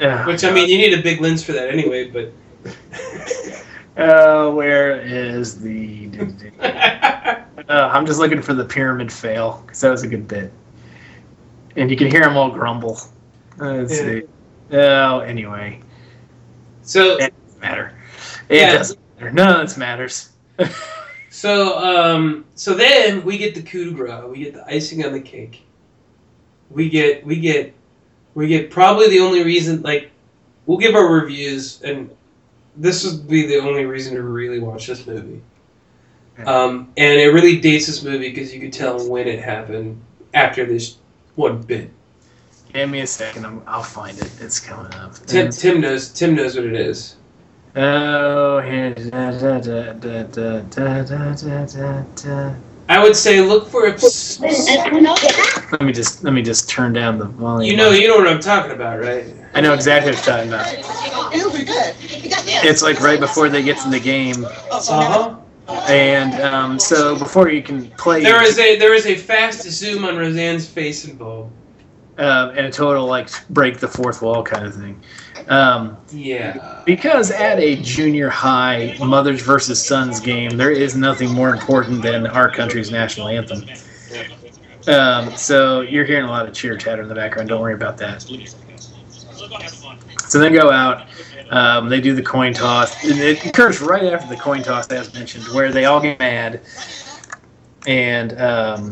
Ugh. Which I mean, you need a big lens for that anyway. But [laughs] Uh, where is the? Uh, I'm just looking for the pyramid fail because that was a good bit, and you can hear them all grumble. Uh, let's Yeah. see. Oh, anyway, so it doesn't matter. It Yeah. doesn't matter. None of this matters. [laughs] so um so then we get the coup de grace. We get the icing on the cake. We get we get we get probably the only reason like we'll give our reviews and this would be the only reason to really watch this movie. Um, and it really dates this movie because you could tell when it happened after this one bit. Give me a second. I'm, I'll find it. It's coming up. Tim, Tim knows. Tim knows what it is. Oh, here. Da, da, da, da, da, da, da, da, da, da. I would say look for a. Let me just let me just turn down the volume. You know, you know what I'm talking about, right? I know exactly what you're talking about. It's like right before they get to the game, Uh huh. and um, so before you can play, There is a there is a fast zoom on Roseanne's face involved. uh, and a total like break the fourth wall kind of thing. Um, Yeah. because at a junior high mothers versus sons game, there is nothing more important than our country's national anthem. Um, so you're hearing a lot of cheer chatter in the background. Don't worry about that. So then go out. Um, they do the coin toss. And it occurs right after the coin toss, as mentioned, where they all get mad. And um,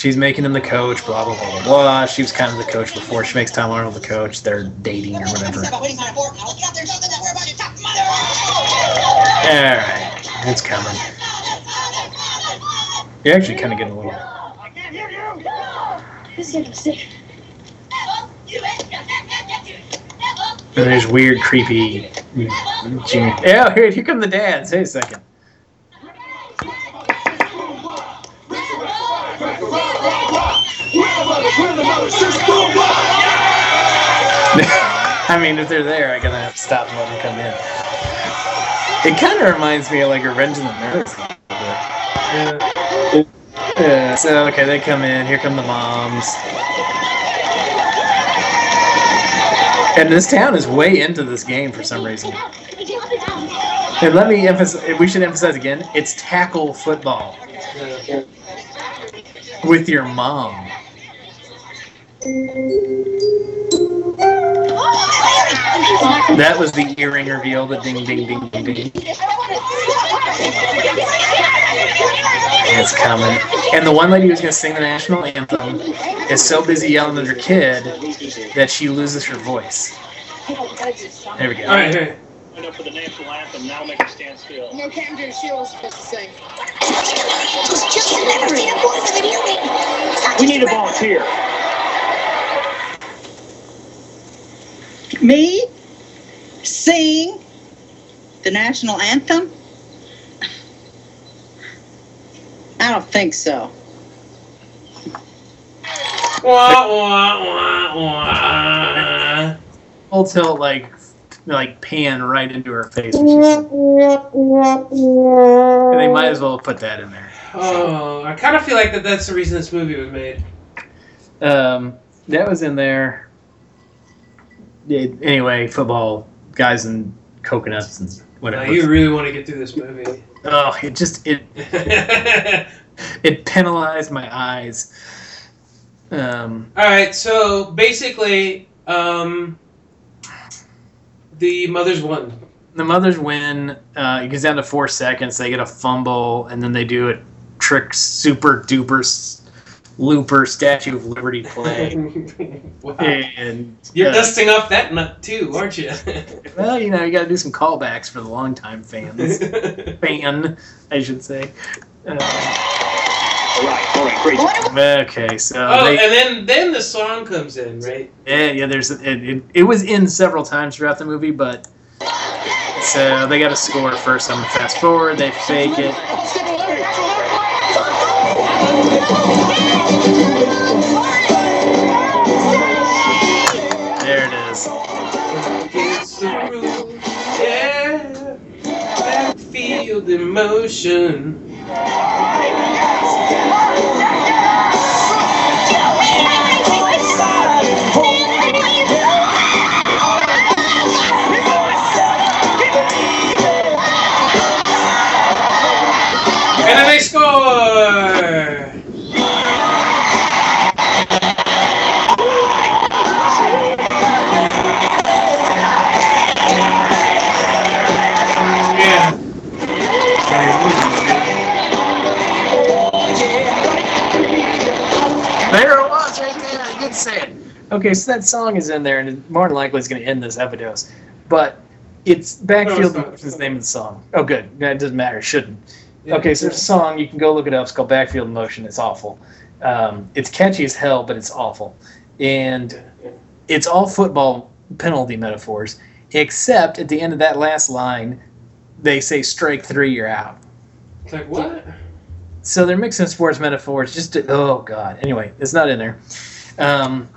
she's making him the coach, blah, blah, blah, blah, blah. She was kind of the coach before. She makes Tom Arnold the coach. They're dating or whatever. All right. It's coming. You're actually kind of getting a little. And there's weird, creepy. Yeah, here, here come the dads. Hey, a second. We're the mothers, we're the mothers, just [laughs] I mean, if they're there, I'm gonna stop and let them come in. It kind of reminds me of like a Revenge of the Nerds. Yeah. Yeah. So okay, they come in. Here come the moms. And this town is way into this game for some reason. And let me emphasize. We should emphasize again. It's tackle football with your mom. That was the earring reveal. The ding, ding, ding, ding, ding. It's coming. And the one lady who's going to sing the national anthem is so busy yelling at her kid that she loses her voice. There we go. All right, here. Up for the national anthem. Now make her stand still. No, Camden, Sheila's supposed to sing. We need a volunteer. Me? Sing the national anthem? I don't think so. Wah, wah, wah, wah. Full tilt, like, like pan right into her face. when she sings. And they might as well put that in there. Oh, I kind of feel like that. That's the reason this movie was made. Um, that was in there. Yeah, anyway, football guys and coconuts and Uh, whatever. you really want to get through this movie. oh, it just it [laughs] it penalized my eyes. Um, All right, so basically, um, the mothers won. the mothers win. Uh, it gets down to four seconds. They get a fumble, and then they do a trick, super duper looper Statue of Liberty [laughs] play. wow. and You're uh, dusting off that nut too, aren't you? [laughs] well, you know, you got to do some callbacks for the longtime fans. [laughs] Fan, I should say. Uh, All right, all right, great. okay, so oh, they, and then then the song comes in, right? yeah, yeah. There's it, it, it was in several times throughout the movie, but so they got to score first. I'm gonna fast forward. They fake it. Backfield in Motion. And then they score! Okay, so that song is in there, and more than likely is going to end this episode. But it's Backfield No, it's not. the name of the song. Oh, good. That doesn't matter. It shouldn't. Yeah. Okay, so there's a song. You can go look it up. It's called Backfield Motion. It's awful. Um, it's catchy as hell, but it's awful. And it's all football penalty metaphors, except at the end of that last line, they say strike three, you're out. It's like, what? So they're mixing sports metaphors. Just to, oh god. Anyway, it's not in there. Um,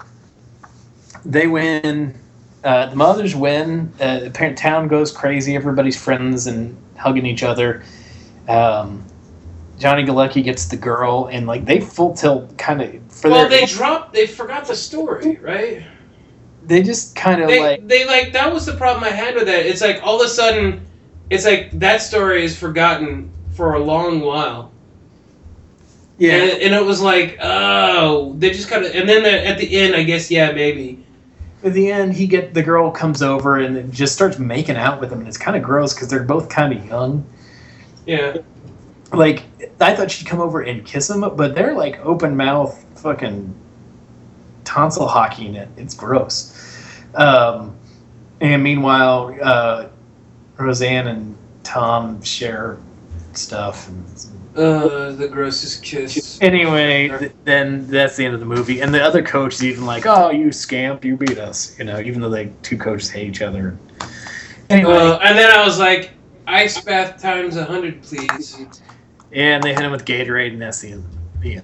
they win. Uh, the mothers win. Uh, the parent town goes crazy. Everybody's friends and hugging each other. Um, Johnny Galecki gets the girl, and like they full tilt kind of for Well, their. they dropped. They forgot the story, right? they just kind of They, like they like that was the problem I had with that. It's like all of a sudden, it's like that story is forgotten for a long while. yeah. And, and it was like, oh, they just kind of, and then at the end, I guess, yeah, maybe. At the end, he get the girl comes over and just starts making out with him, and it's kind of gross because they're both kind of young. Yeah. like I thought she'd come over and kiss him, but they're like open mouth fucking tonsil hockeying it. It's gross. Um, and meanwhile, uh, Roseanne and Tom share stuff. And Uh, the grossest kiss. anyway, th- then that's the end of the movie. And the other coach is even like, "Oh, you scamp, you beat us," you know, even though they two coaches hate each other. Anyway, Uh, and then I was like, ice bath times a hundred, please. and they hit him with Gatorade, and that's the end. The end.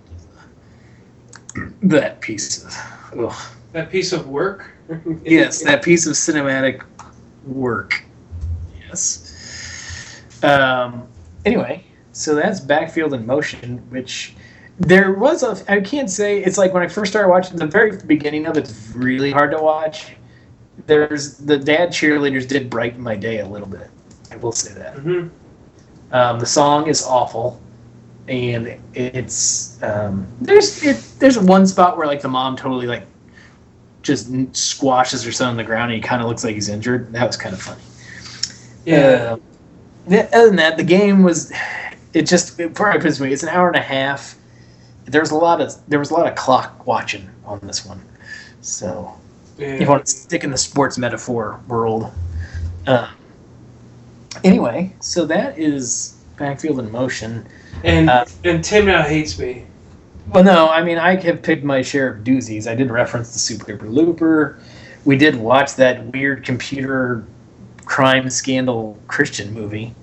That piece. Of, ugh. That piece of work. [laughs] Yes, that piece of cinematic work. Yes. Um, anyway, so that's Backfield in Motion, which there was a. I can't say it's like when I first started watching the very beginning of it's really hard to watch. There's the dad cheerleaders did brighten my day a little bit. I will say that. hmm Um, the song is awful, and it's um, there's it, there's one spot where like the mom totally like just squashes her son on the ground, and he kind of looks like he's injured. That was kind of funny. Yeah. Yeah, other than that, the game was it just it probably me. It's an hour and a half. There's a lot of there was a lot of clock watching on this one, so yeah. you want to stick in the sports metaphor world. Uh, anyway, so that is Backfield in Motion. and uh, and Tim now hates me. Well, no, I mean I have picked my share of doozies. I did reference the Super Duper Looper. We did watch that weird computer crime scandal Christian movie,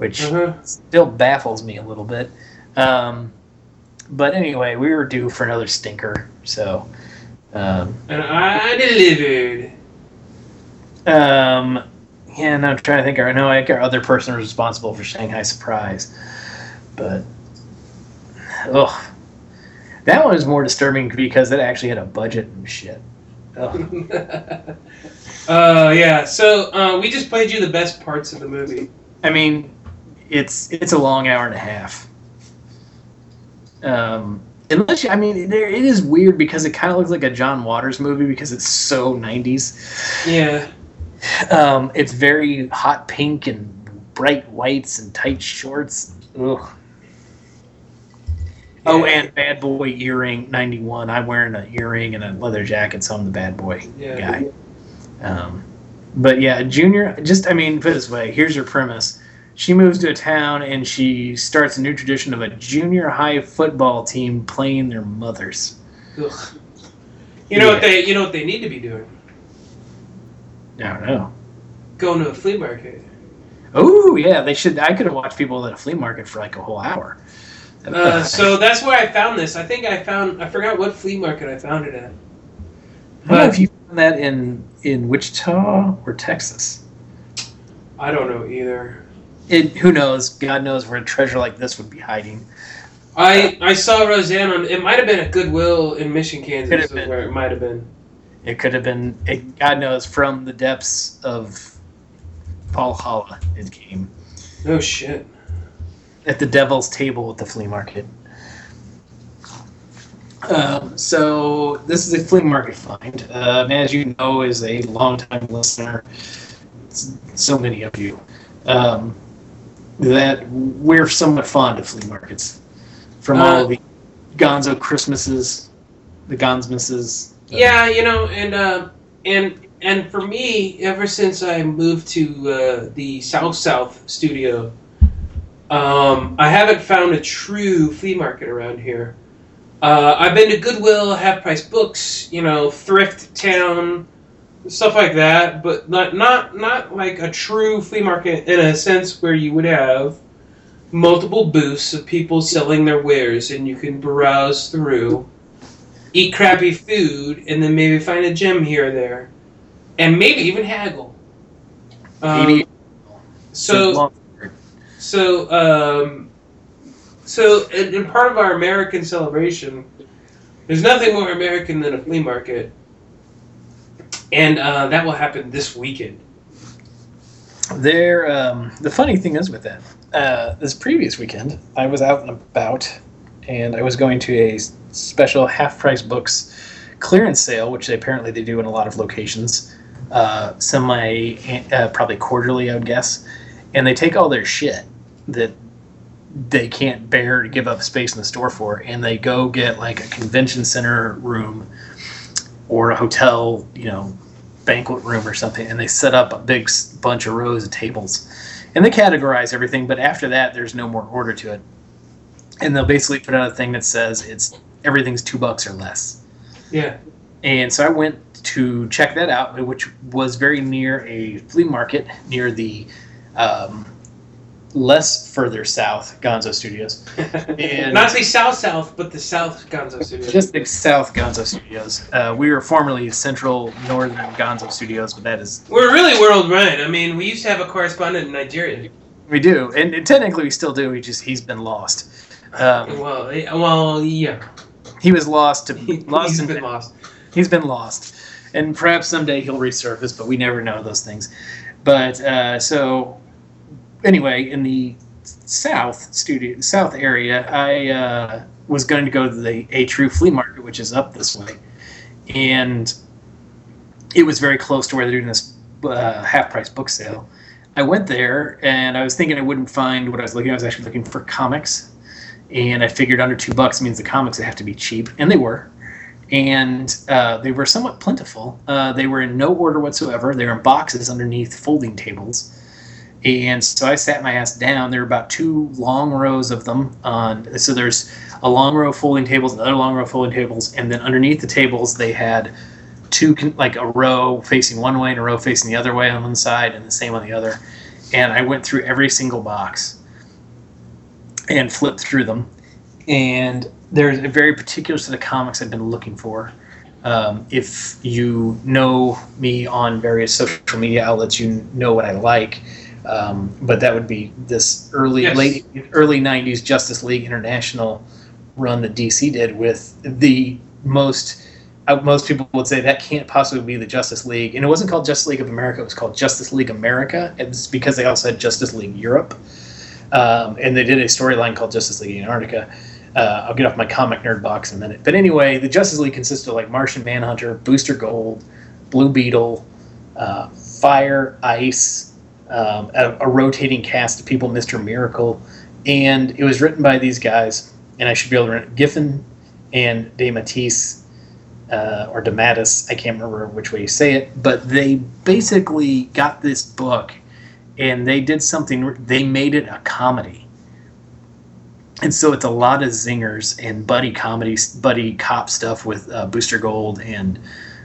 which Uh-huh. still baffles me a little bit. Um, but anyway, we were due for another stinker, so. Um, And I delivered. Um, yeah, and I'm trying to think. I know like our other person was responsible for Shanghai Surprise, but oh, that one is more disturbing because it actually had a budget and shit. Ugh. [laughs] uh, yeah. So uh, we just played you the best parts of the movie. I mean, it's it's a long hour and a half. Um, unless you, I mean, there it is weird because it kind of looks like a John Waters movie because it's so '90s. Yeah. Um, it's very hot pink and bright whites and tight shorts. Ugh. Oh, and Bad Boy earring '91. I'm wearing an earring and a leather jacket, so I'm the Bad Boy Yeah. guy. Um, but yeah, Junior. Just I mean, put it this way. Here's your premise. She moves to a town and she starts a new tradition of a junior high football team playing their mothers. Ugh. You know what they you know what they need to be doing? I don't know. Going to a flea market. Oh yeah, they should. I could have watched people at a flea market for like a whole hour. Uh, so that's where I found this. I think I found I forgot what flea market I found it at. I don't know if you found that in in Wichita or Texas. I don't know either. It who knows? God knows where a treasure like this would be hiding. I I saw Roseanne on. It might have been at Goodwill in Mission, Kansas, is where it might have been. It could have been. It, God knows from the depths of Valhalla it came No shit. at the devil's table at the flea market. Um, so this is a flea market find. Um, as you know, as a longtime listener, so many of you, um, that we're somewhat fond of flea markets. From all Uh, of the Gonzo Christmases, the Gonsmasses. Yeah, you know, and uh, and and for me, ever since I moved to uh, the South South studio, um, I haven't found a true flea market around here. Uh, I've been to Goodwill, Half Price Books, you know, Thrift Town, stuff like that, but not not not like a true flea market in a sense where you would have multiple booths of people selling their wares and you can browse through eat crappy food, and then maybe find a gem here or there, and maybe even haggle. Um, Maybe so so um, so in part of our American celebration, there's nothing more American than a flea market, and uh, that will happen this weekend. There, um, the funny thing is with that, uh, this previous weekend, I was out and about, and I was going to a special half price books clearance sale, which apparently they do in a lot of locations, uh, semi, uh, probably quarterly, I would guess, and they take all their shit that they can't bear to give up space in the store for, and they go get like a convention center room or a hotel, you know, banquet room or something, and they set up a big bunch of rows of tables, and they categorize everything. But after that, there's no more order to it, and they'll basically put out a thing that says it's everything's two bucks or less. Yeah, And so I went to check that out, which was very near a flea market near the um, less further south Gonzo Studios, [laughs] and Not the South South, but the South Gonzo Studios. just the south Gonzo Studios. Uh, we were formerly Central Northern Gonzo Studios, but that is We're really worldwide. I mean, we used to have a correspondent in Nigeria. we do, and, and technically we still do. We just he's been lost. Um, Well, eh, well, yeah. he was lost to [laughs] He's lost in been lost. he's been lost and perhaps someday he'll resurface but we never know those things but uh, so anyway in the south studio south area i uh, was going to go to the a true flea market which is up this way and it was very close to where they're doing this uh, half price book sale i went there and i was thinking i wouldn't find what i was looking i was actually looking for comics and i figured under two bucks means the comics would have to be cheap and they were and uh, they were somewhat plentiful. Uh, they were in no order whatsoever. They were in boxes underneath folding tables. And so I sat my ass down. There were about two long rows of them. On so there's a long row of folding tables, another long row of folding tables, and then underneath the tables they had two like a row facing one way and a row facing the other way on one side, and the same on the other. And I went through every single box and flipped through them. And there's a very particular set of comics I've been looking for. Um, if you know me on various social media outlets, you know what I like. Um, but that would be this early, Yes. late, early '90s Justice League International run that DC did with the most. Uh, most people would say that can't possibly be the Justice League, and it wasn't called Justice League of America. It was called Justice League America. It's because they also had Justice League Europe, um, and they did a storyline called Justice League Antarctica. Uh, I'll get off my comic nerd box in a minute. But anyway, the Justice League consisted of like Martian Manhunter, Booster Gold, Blue Beetle, uh, Fire, Ice, um, a, a rotating cast of people, Mister Miracle, and it was written by these guys. And I should be able to rent Giffen and De Matisse uh, or DeMattis. I can't remember which way you say it, but they basically got this book and they did something. They made it a comedy and so it's a lot of zingers and buddy comedy, buddy cop stuff with uh, Booster Gold and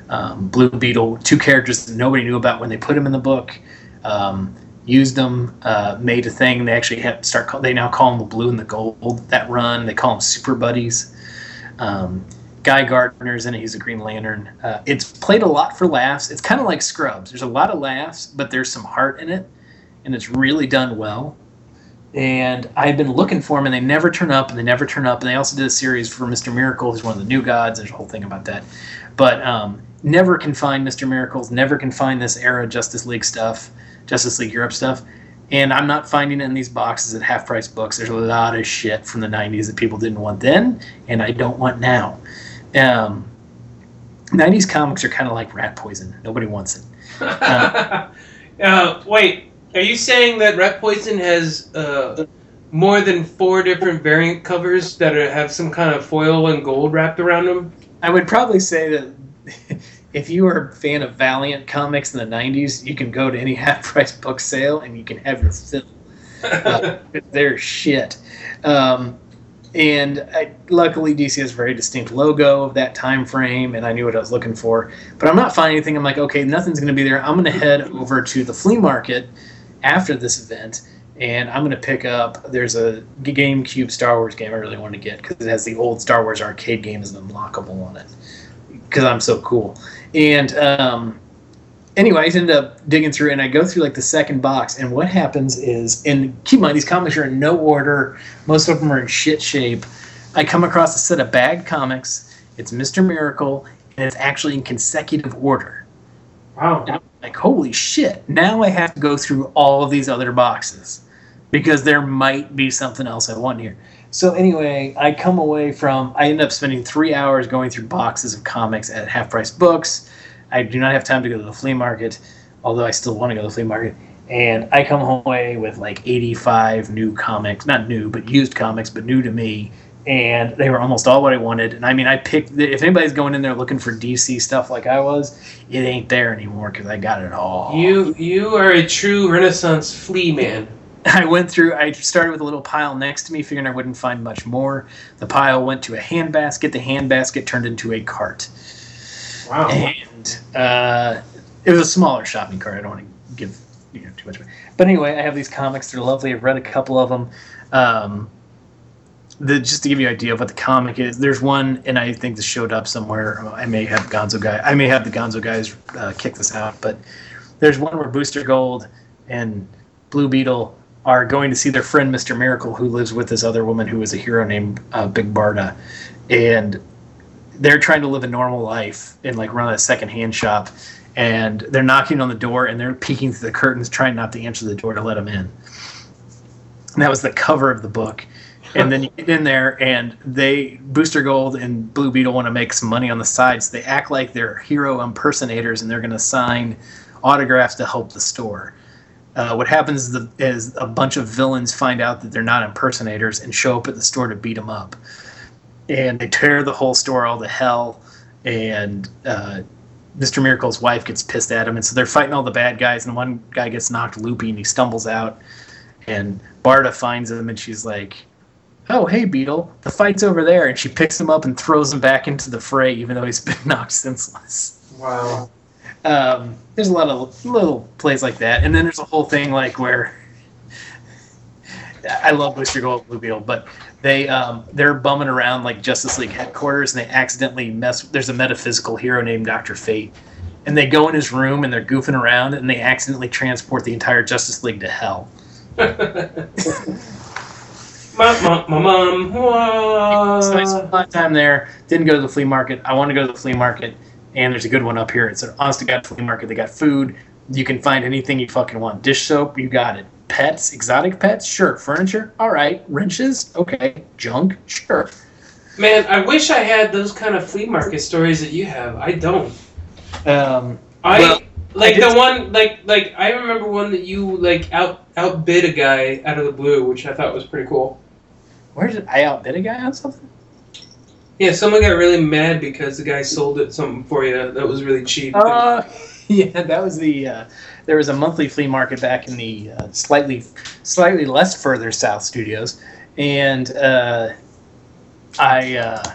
um, Blue Beetle, two characters that nobody knew about when they put them in the book. Um, used them, uh, made a thing. They actually have start. Call, they now call them the Blue and the Gold. That run, they call them Super Buddies. Um, Guy Gardner's in it. He's a Green Lantern. Uh, it's played a lot for laughs. It's kind of like Scrubs. There's a lot of laughs, but there's some heart in it, and it's really done well and I've been looking for them, and they never turn up, and they never turn up. And they also did a series for Mister Miracle, who's one of the new gods. There's a whole thing about that, but um, never can find Mister Miracles. Never can find this era Justice League stuff, Justice League Europe stuff, and I'm not finding it in these boxes at half price books. There's a lot of shit from the '90s that people didn't want then, and I don't want now. Um, '90s comics are kind of like rat poison. Nobody wants it. [laughs] uh, wait, are you saying that Rat Poison has uh, more than four different variant covers that are, have some kind of foil and gold wrapped around them? I would probably say that if you are a fan of Valiant comics in the '90s, you can go to any [laughs] half-price book sale and you can have your fill. [laughs] Uh, they're shit. Um, and I, luckily, DC has a very distinct logo of that time frame, and I knew what I was looking for. But I'm not finding anything. I'm like, okay, nothing's going to be there. I'm going to head over to the flea market after this event, and I'm going to pick up. There's a GameCube Star Wars game I really want to get because it has the old Star Wars arcade game as an unlockable on it. Because I'm so cool. And um, anyway, I ended up digging through, and I go through like the second box, and what happens is, and keep in mind these comics are in no order. Most of them are in shit shape. I come across a set of bag comics. It's Mister Miracle, and it's actually in consecutive order. Wow. And I'm like, holy shit! Now I have to go through all of these other boxes because there might be something else I want here. So anyway, I come away from. I end up spending three hours going through boxes of comics at half price books. I do not have time to go to the flea market, although I still want to go to the flea market. And I come home away with like 85 new comics, not new, but used comics, but new to me. And they were almost all what I wanted. And I mean, I picked, if anybody's going in there looking for DC stuff like I was, it ain't there anymore because I got it all. You you are a true Renaissance flea man. [laughs] I went through. I started with a little pile next to me, figuring I wouldn't find much more. The pile went to a handbasket. The handbasket turned into a cart, Wow. and uh, it was a smaller shopping cart. I don't want to give you know too much. But anyway, I have these comics. They're lovely. I've read a couple of them. Um, the just to give you an idea of what the comic is, there's one, and I think this showed up somewhere. I may have Gonzo guy. I may have the Gonzo guys uh, kick this out, but there's one where Booster Gold and Blue Beetle are going to see their friend Mr. Miracle, who lives with this other woman who is a hero named uh, Big Barda, and they're trying to live a normal life and like run a secondhand shop, and they're knocking on the door and they're peeking through the curtains, trying not to answer the door to let them in. And that was the cover of the book. And then you get in there, and they Booster Gold and Blue Beetle want to make some money on the side, so they act like they're hero impersonators, and they're going to sign autographs to help the store. Uh, what happens is, a bunch of villains find out that they're not impersonators and show up at the store to beat them up, and they tear the whole store all to hell. And uh, Mr. Miracle's wife gets pissed at him, and so they're fighting all the bad guys. And one guy gets knocked loopy, and he stumbles out. And Barda finds him, and she's like, "Oh, hey, Beetle, the fight's over there." And she picks him up and throws him back into the fray, even though he's been [laughs] knocked senseless Wow. Um, there's a lot of little plays like that, and then there's a whole thing like where I love Booster Gold Blue Beetle, but they um, they're bumming around like Justice League headquarters, and they accidentally mess. There's a metaphysical hero named Doctor Fate, and they go in his room and they're goofing around, and they accidentally transport the entire Justice League to hell. [laughs] Mom, mom, mom, mom. Wah. So I spent a lot of time there. Didn't go to the flea market. I want to go to the flea market, and there's a good one up here. It's an honest to god flea market. They got food. You can find anything you fucking want. Dish soap, you got it. Pets, exotic pets, sure. Furniture, all right. Wrenches, okay. Junk, sure. Man, I wish I had those kind of flea market stories that you have. I don't. Um, I Well, like I the one like like I remember one that you like out outbid a guy out of the blue, which I thought was pretty cool. where did I outbid a guy on something? Yeah, someone got really mad because the guy sold it something for you that was really cheap. Uh, [laughs] yeah, that was the. Uh, there was a monthly flea market back in the uh, slightly, slightly less further south studios, and uh, I, uh,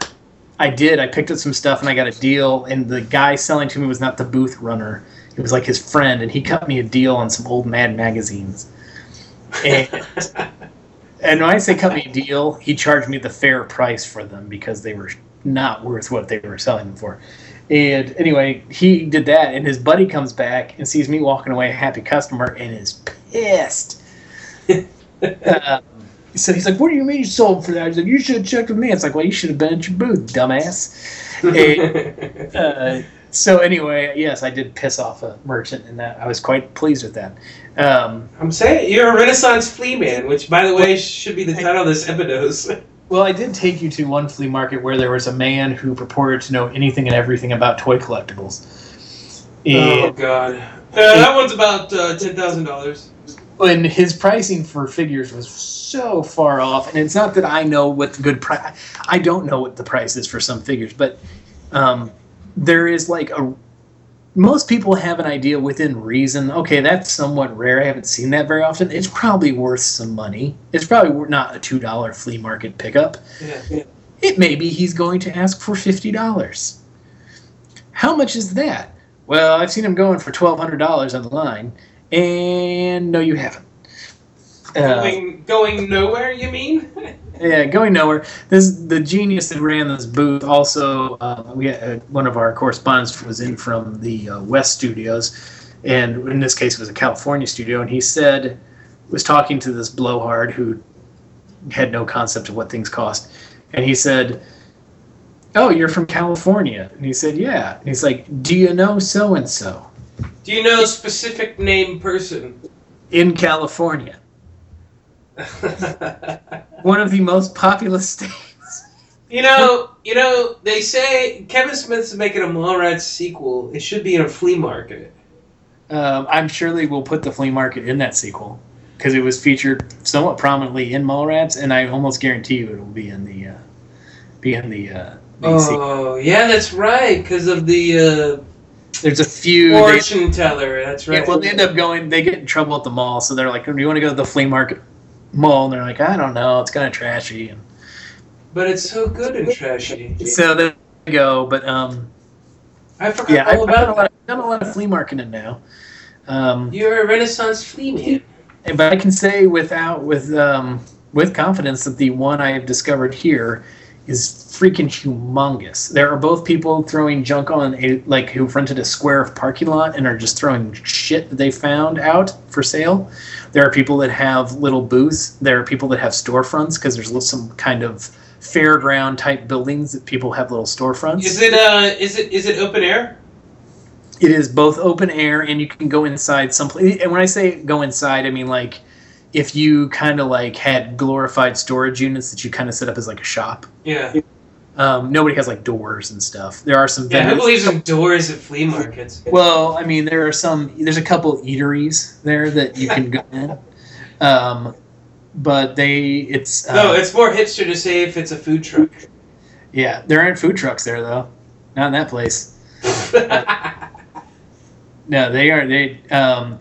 I did. I picked up some stuff and I got a deal. And the guy selling to me was not the booth runner; it was like his friend, and he cut me a deal on some old Mad magazines. And, [laughs] and when I say cut me a deal, he charged me the fair price for them because they were not worth what they were selling them for. And anyway, he did that, and his buddy comes back and sees me walking away, a happy customer, and is pissed. um, [laughs] so he's like, "What do you mean you sold for that?" He's like, "You should have checked with me." It's like, "Well, you should have been at your booth, dumbass." [laughs] And, uh, so anyway, yes, I did piss off a merchant, and that I was quite pleased with that. Um, I'm saying you're a Renaissance flea man, which by the way should be the title of this episode. [laughs] Well, I did take you to one flea market where there was a man who purported to know anything and everything about toy collectibles. Oh god. Uh, that one's about uh, ten thousand dollars. and his pricing for figures was so far off. And it's not that I know what the good price. I don't know what the price is for some figures, but um, there is like a. Most people have an idea within reason. Okay, that's somewhat rare. I haven't seen that very often. It's probably worth some money. It's probably not a two dollar flea market pickup. Yeah. It may be he's going to ask for fifty dollars. How much is that? Well, I've seen him going for twelve hundred dollars on the line, and no, you haven't. Uh, Going going nowhere, you mean? [laughs] yeah, going nowhere. This the genius that ran this booth. Also, uh, we had, uh, one of our correspondents was in from the uh, West Studios, and in this case, it was a California studio. And he said was talking to this blowhard who had no concept of what things cost, and he said, "Oh, you're from California?" And he said, "Yeah." And he's like, "Do you know so and so Do you know a specific name person? in California, [laughs] one of the most populous states?" you know, you know, they say Kevin Smith's making a Mallrats sequel. It should be in a flea market. Um, I'm sure they will put the flea market in that sequel because it was featured somewhat prominently in Mallrats, and I almost guarantee you it will be in the uh, be in the. Uh, sequel. Oh, yeah, that's right, because of the There's a few. uh, They, fortune teller. That's right. yeah, well, they end up going. They get in trouble at the mall, so they're like, "Do you want to go to the flea market mall?" And they're like, "I don't know. It's kind of trashy." And but it's so good and trashy. so there they go, but um, I forgot yeah, I've all done a, about lot, I've done a lot of flea marketing now. Um, You're a Renaissance flea man. but I can say without with um, with confidence that the one I have discovered here is freaking humongous. There are both people throwing junk on a like who rented a square of parking lot and are just throwing shit that they found out for sale. There are people that have little booths. There are people that have storefronts because there's some kind of fairground type buildings that people have little storefronts. Is it uh is it is it open air? It is both open air and you can go inside someplace. And when I say go inside, I mean like if you kind of like had glorified storage units that you kind of set up as like a shop. Yeah. Um, nobody has like doors and stuff. There are some Yeah, who vendors. believes in doors at flea markets? well, I mean, there are some. There's a couple eateries there that you can go in, um, but they it's uh, No, it's more hipster to say if it's a food truck. yeah. There aren't food trucks there though, not in that place. [laughs] No, they are they. Um,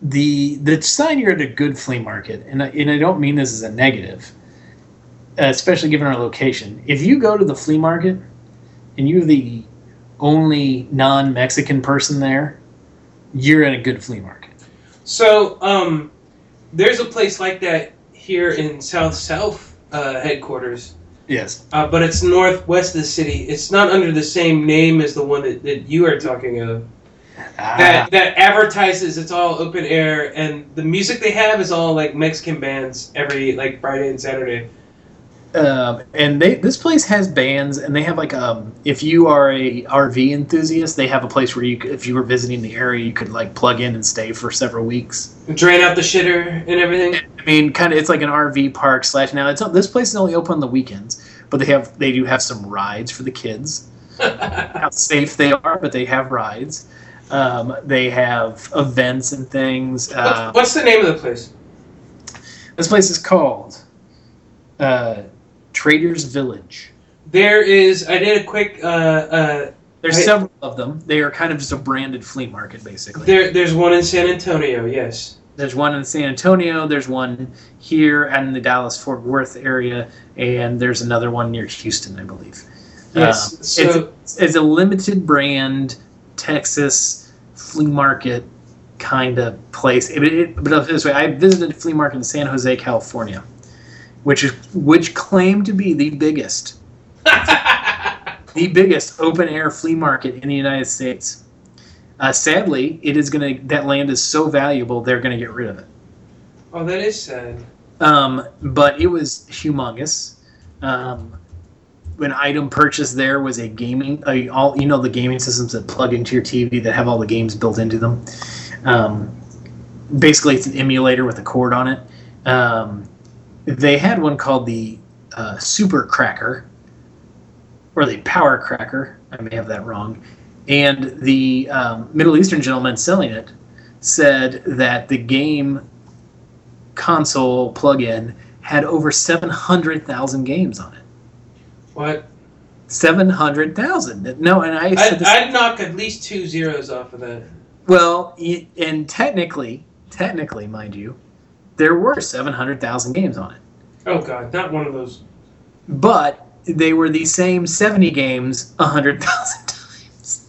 the the sign you're at a good flea market, and I, and I don't mean this as a negative, especially given our location. If you go to the flea market, and you're the only non-Mexican person there, you're in a good flea market. so, um, there's a place like that here in South South uh, headquarters, Yes. uh, but it's northwest of the city. It's not under the same name as the one that, that you are talking of. Ah, That that advertises it's all open air, and the music they have is all like Mexican bands every like Friday and Saturday. Um, and they this place has bands, and they have like um, if you are a RV enthusiast, they have a place where you, if you were visiting the area, you could like plug in and stay for several weeks. Drain out the shitter and everything. I mean, kind of, it's like an RV park slash. Now, it's this place is only open on the weekends, but they have they do have some rides for the kids. [laughs] How safe they are, but they have rides. Um, they have events and things. Uh, What's, what's the name of the place? this place is called uh, Traders Village. There is. I did a quick. Uh, uh, There's I- several of them. They are kind of just a branded flea market, basically. there, there's one in San Antonio. Yes. There's one in San Antonio. There's one here and in the Dallas Fort Worth area, and there's another one near Houston, I believe. Yes. Um, so it's, it's a limited brand Texas flea market kind of place. It, it, but I'll put it this way: I visited a flea market in San Jose, California, which is which claimed to be the biggest, [laughs] the biggest open air flea market in the United States. Uh, sadly, it is gonna that land is so valuable they're gonna get rid of it. oh, that is sad. Um, but it was humongous. Um, an item purchased there was a gaming, a, all you know, the gaming systems that plug into your TV that have all the games built into them. Um, basically, it's an emulator with a cord on it. Um, they had one called the uh, Super Cracker or the Power Cracker. I may have that wrong. And the um, Middle Eastern gentleman selling it said that the game console plug-in had over 700,000 games on it. What? 700,000. No, and I I'd, I'd knock at least two zeros off of that. well, and technically, technically, mind you, there were 700,000 games on it. Oh God, not one of those. But they were the same 70 games 100,000 [laughs] times.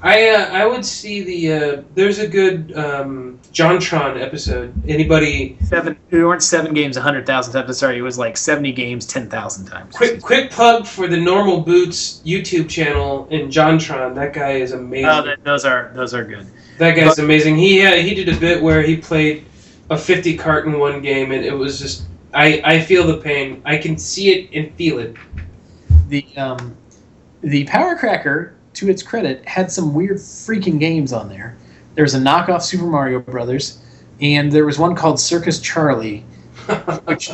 I uh, I would see the uh, there's a good um, JonTron episode. Anybody Seven, there weren't seven games 100,000 times. Sorry, it was like 70 games 10,000 times. quick quick plug for the Normal Boots YouTube channel and JonTron. That guy is amazing. Oh, that, those are those are good. that guy's but- amazing. He uh, he did a bit where he played a 50 cart in one game, and it was just I I feel the pain. I can see it and feel it. the um, the Power Cracker, to its credit, had some weird freaking games on there. There was a knockoff Super Mario Brothers, and there was one called Circus Charlie, [laughs] which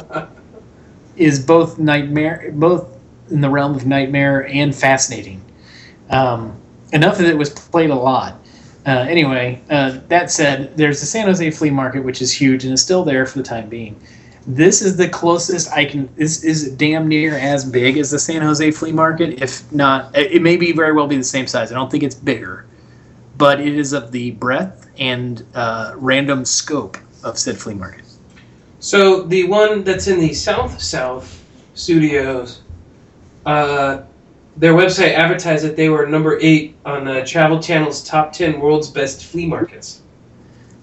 is both nightmare, both in the realm of nightmare and fascinating. Um, enough that it was played a lot. Uh, anyway, uh, that said, there's the San Jose flea market, which is huge and is still there for the time being. This is the closest I can. This is damn near as big as the San Jose flea market, if not. It may be very well be the same size. I don't think it's bigger, but it is of the breadth and uh, random scope of said flea market. So the one that's in the South South studios, uh, their website advertised that they were number eight on uh, Travel Channel's top ten world's best flea markets.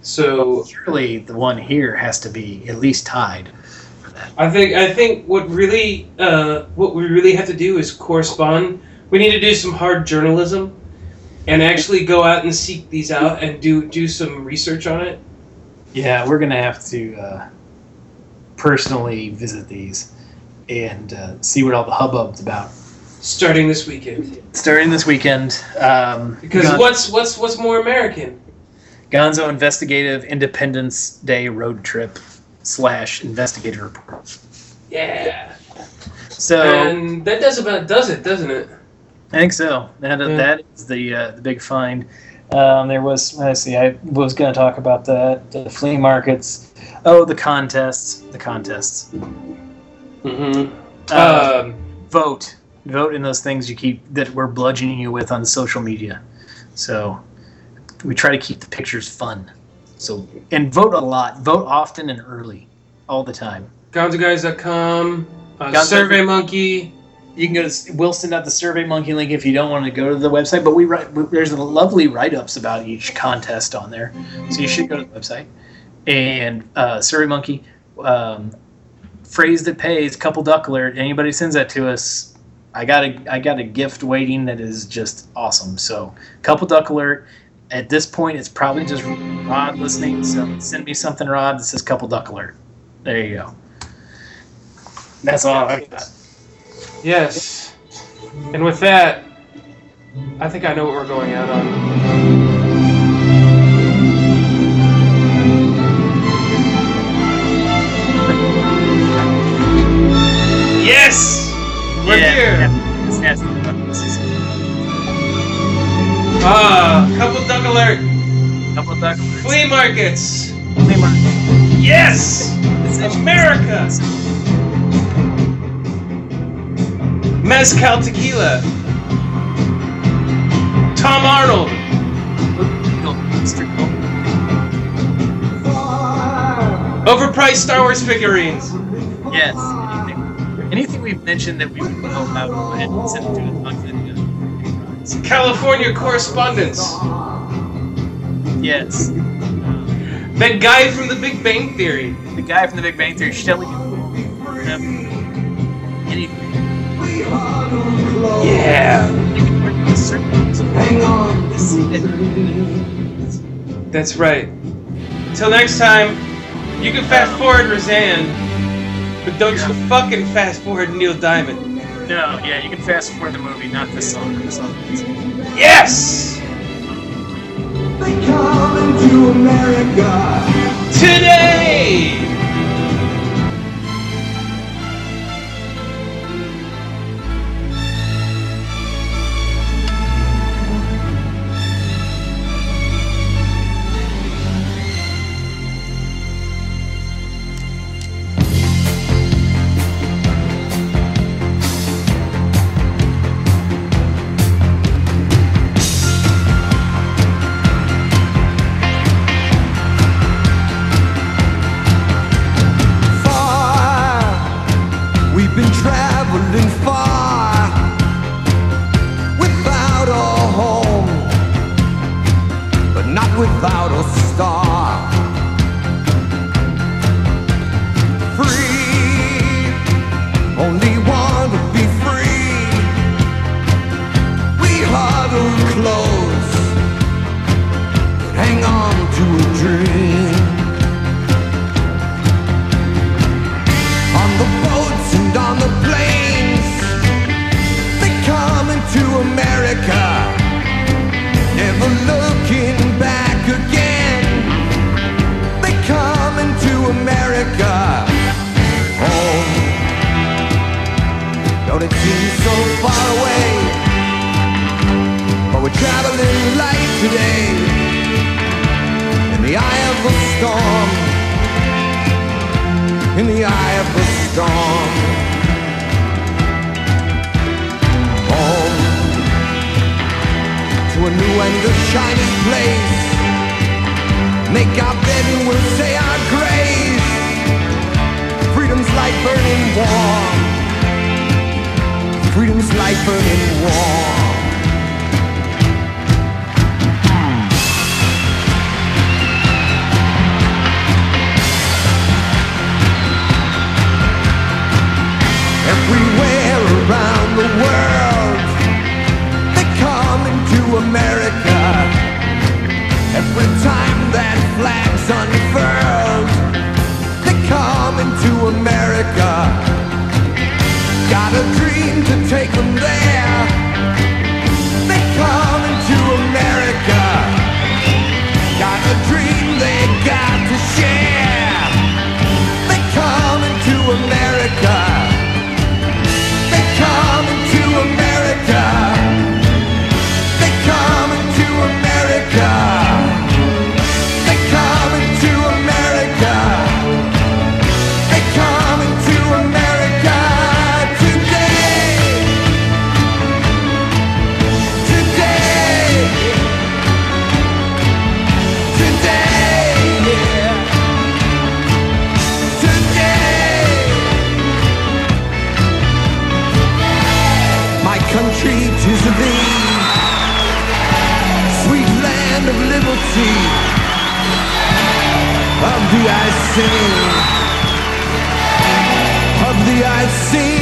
So Surely the one here has to be at least tied. I think I think what really uh, what we really have to do is correspond. We need to do some hard journalism, and actually go out and seek these out and do do some research on it. Yeah, we're gonna have to uh, personally visit these and uh, see what all the hubbub's about. Starting this weekend, Starting this weekend, um, because Gon- what's what's what's more American? Gonzo Investigative Independence Day Road Trip slash Investigative Report. Yeah, So and that does about does it, doesn't it? I think so. That, Yeah. that is the uh, the big find. Um, there was let's see. I was going to talk about that the flea markets. Oh, the contests. The contests. Mm-hmm. Uh, um, vote. Vote in those things you keep that we're bludgeoning you with on social media. So we try to keep the pictures fun. So and vote a lot. Vote often and early, all the time. GonzoGuys.com, uh, Gonzo- Survey Monkey. You can go to. We'll send out the Survey Monkey link if you don't want to go to the website. But we write. There's lovely write-ups about each contest on there, so you should go to the website. And uh, Survey Monkey, um, phrase that pays, couple duck alert. Anybody sends that to us, I got a I got a gift waiting that is just awesome. So couple duck alert. At this point, it's probably just Rod listening. So send me something, Rod, that says couple duck alert. There you go. That's all I got. Yes. And with that, I think I know what we're going out on. Yes! We're here! Ah, couple duck alert! couple duck alert. Flea markets! Flea market. Yes! It's America! Mezcal tequila! Tom Arnold! Overpriced Star Wars figurines! Yes. Anything, anything we've mentioned that we would go ahead and send it to us video. California correspondence! Yes. That guy from the Big Bang Theory! The guy from the Big Bang Theory, Shelley. Anything. Yeah! You can work with certain Hang on. This is it. That's right. Until next time, you can fast forward Roseanne, but don't you fucking fast forward Neil Diamond. No, yeah, you can fast forward the movie, not this song. This song. Yes! They come into America. Today! Make our bed and we'll say our grace. Freedom's like burning warm. freedom's life burning warm. Everywhere around the world, they come into America. Every time that flag's unfurled, they come into America. Got a dream to take them there. They come into America. Got a dream they got to share. Of thee I sing, of today.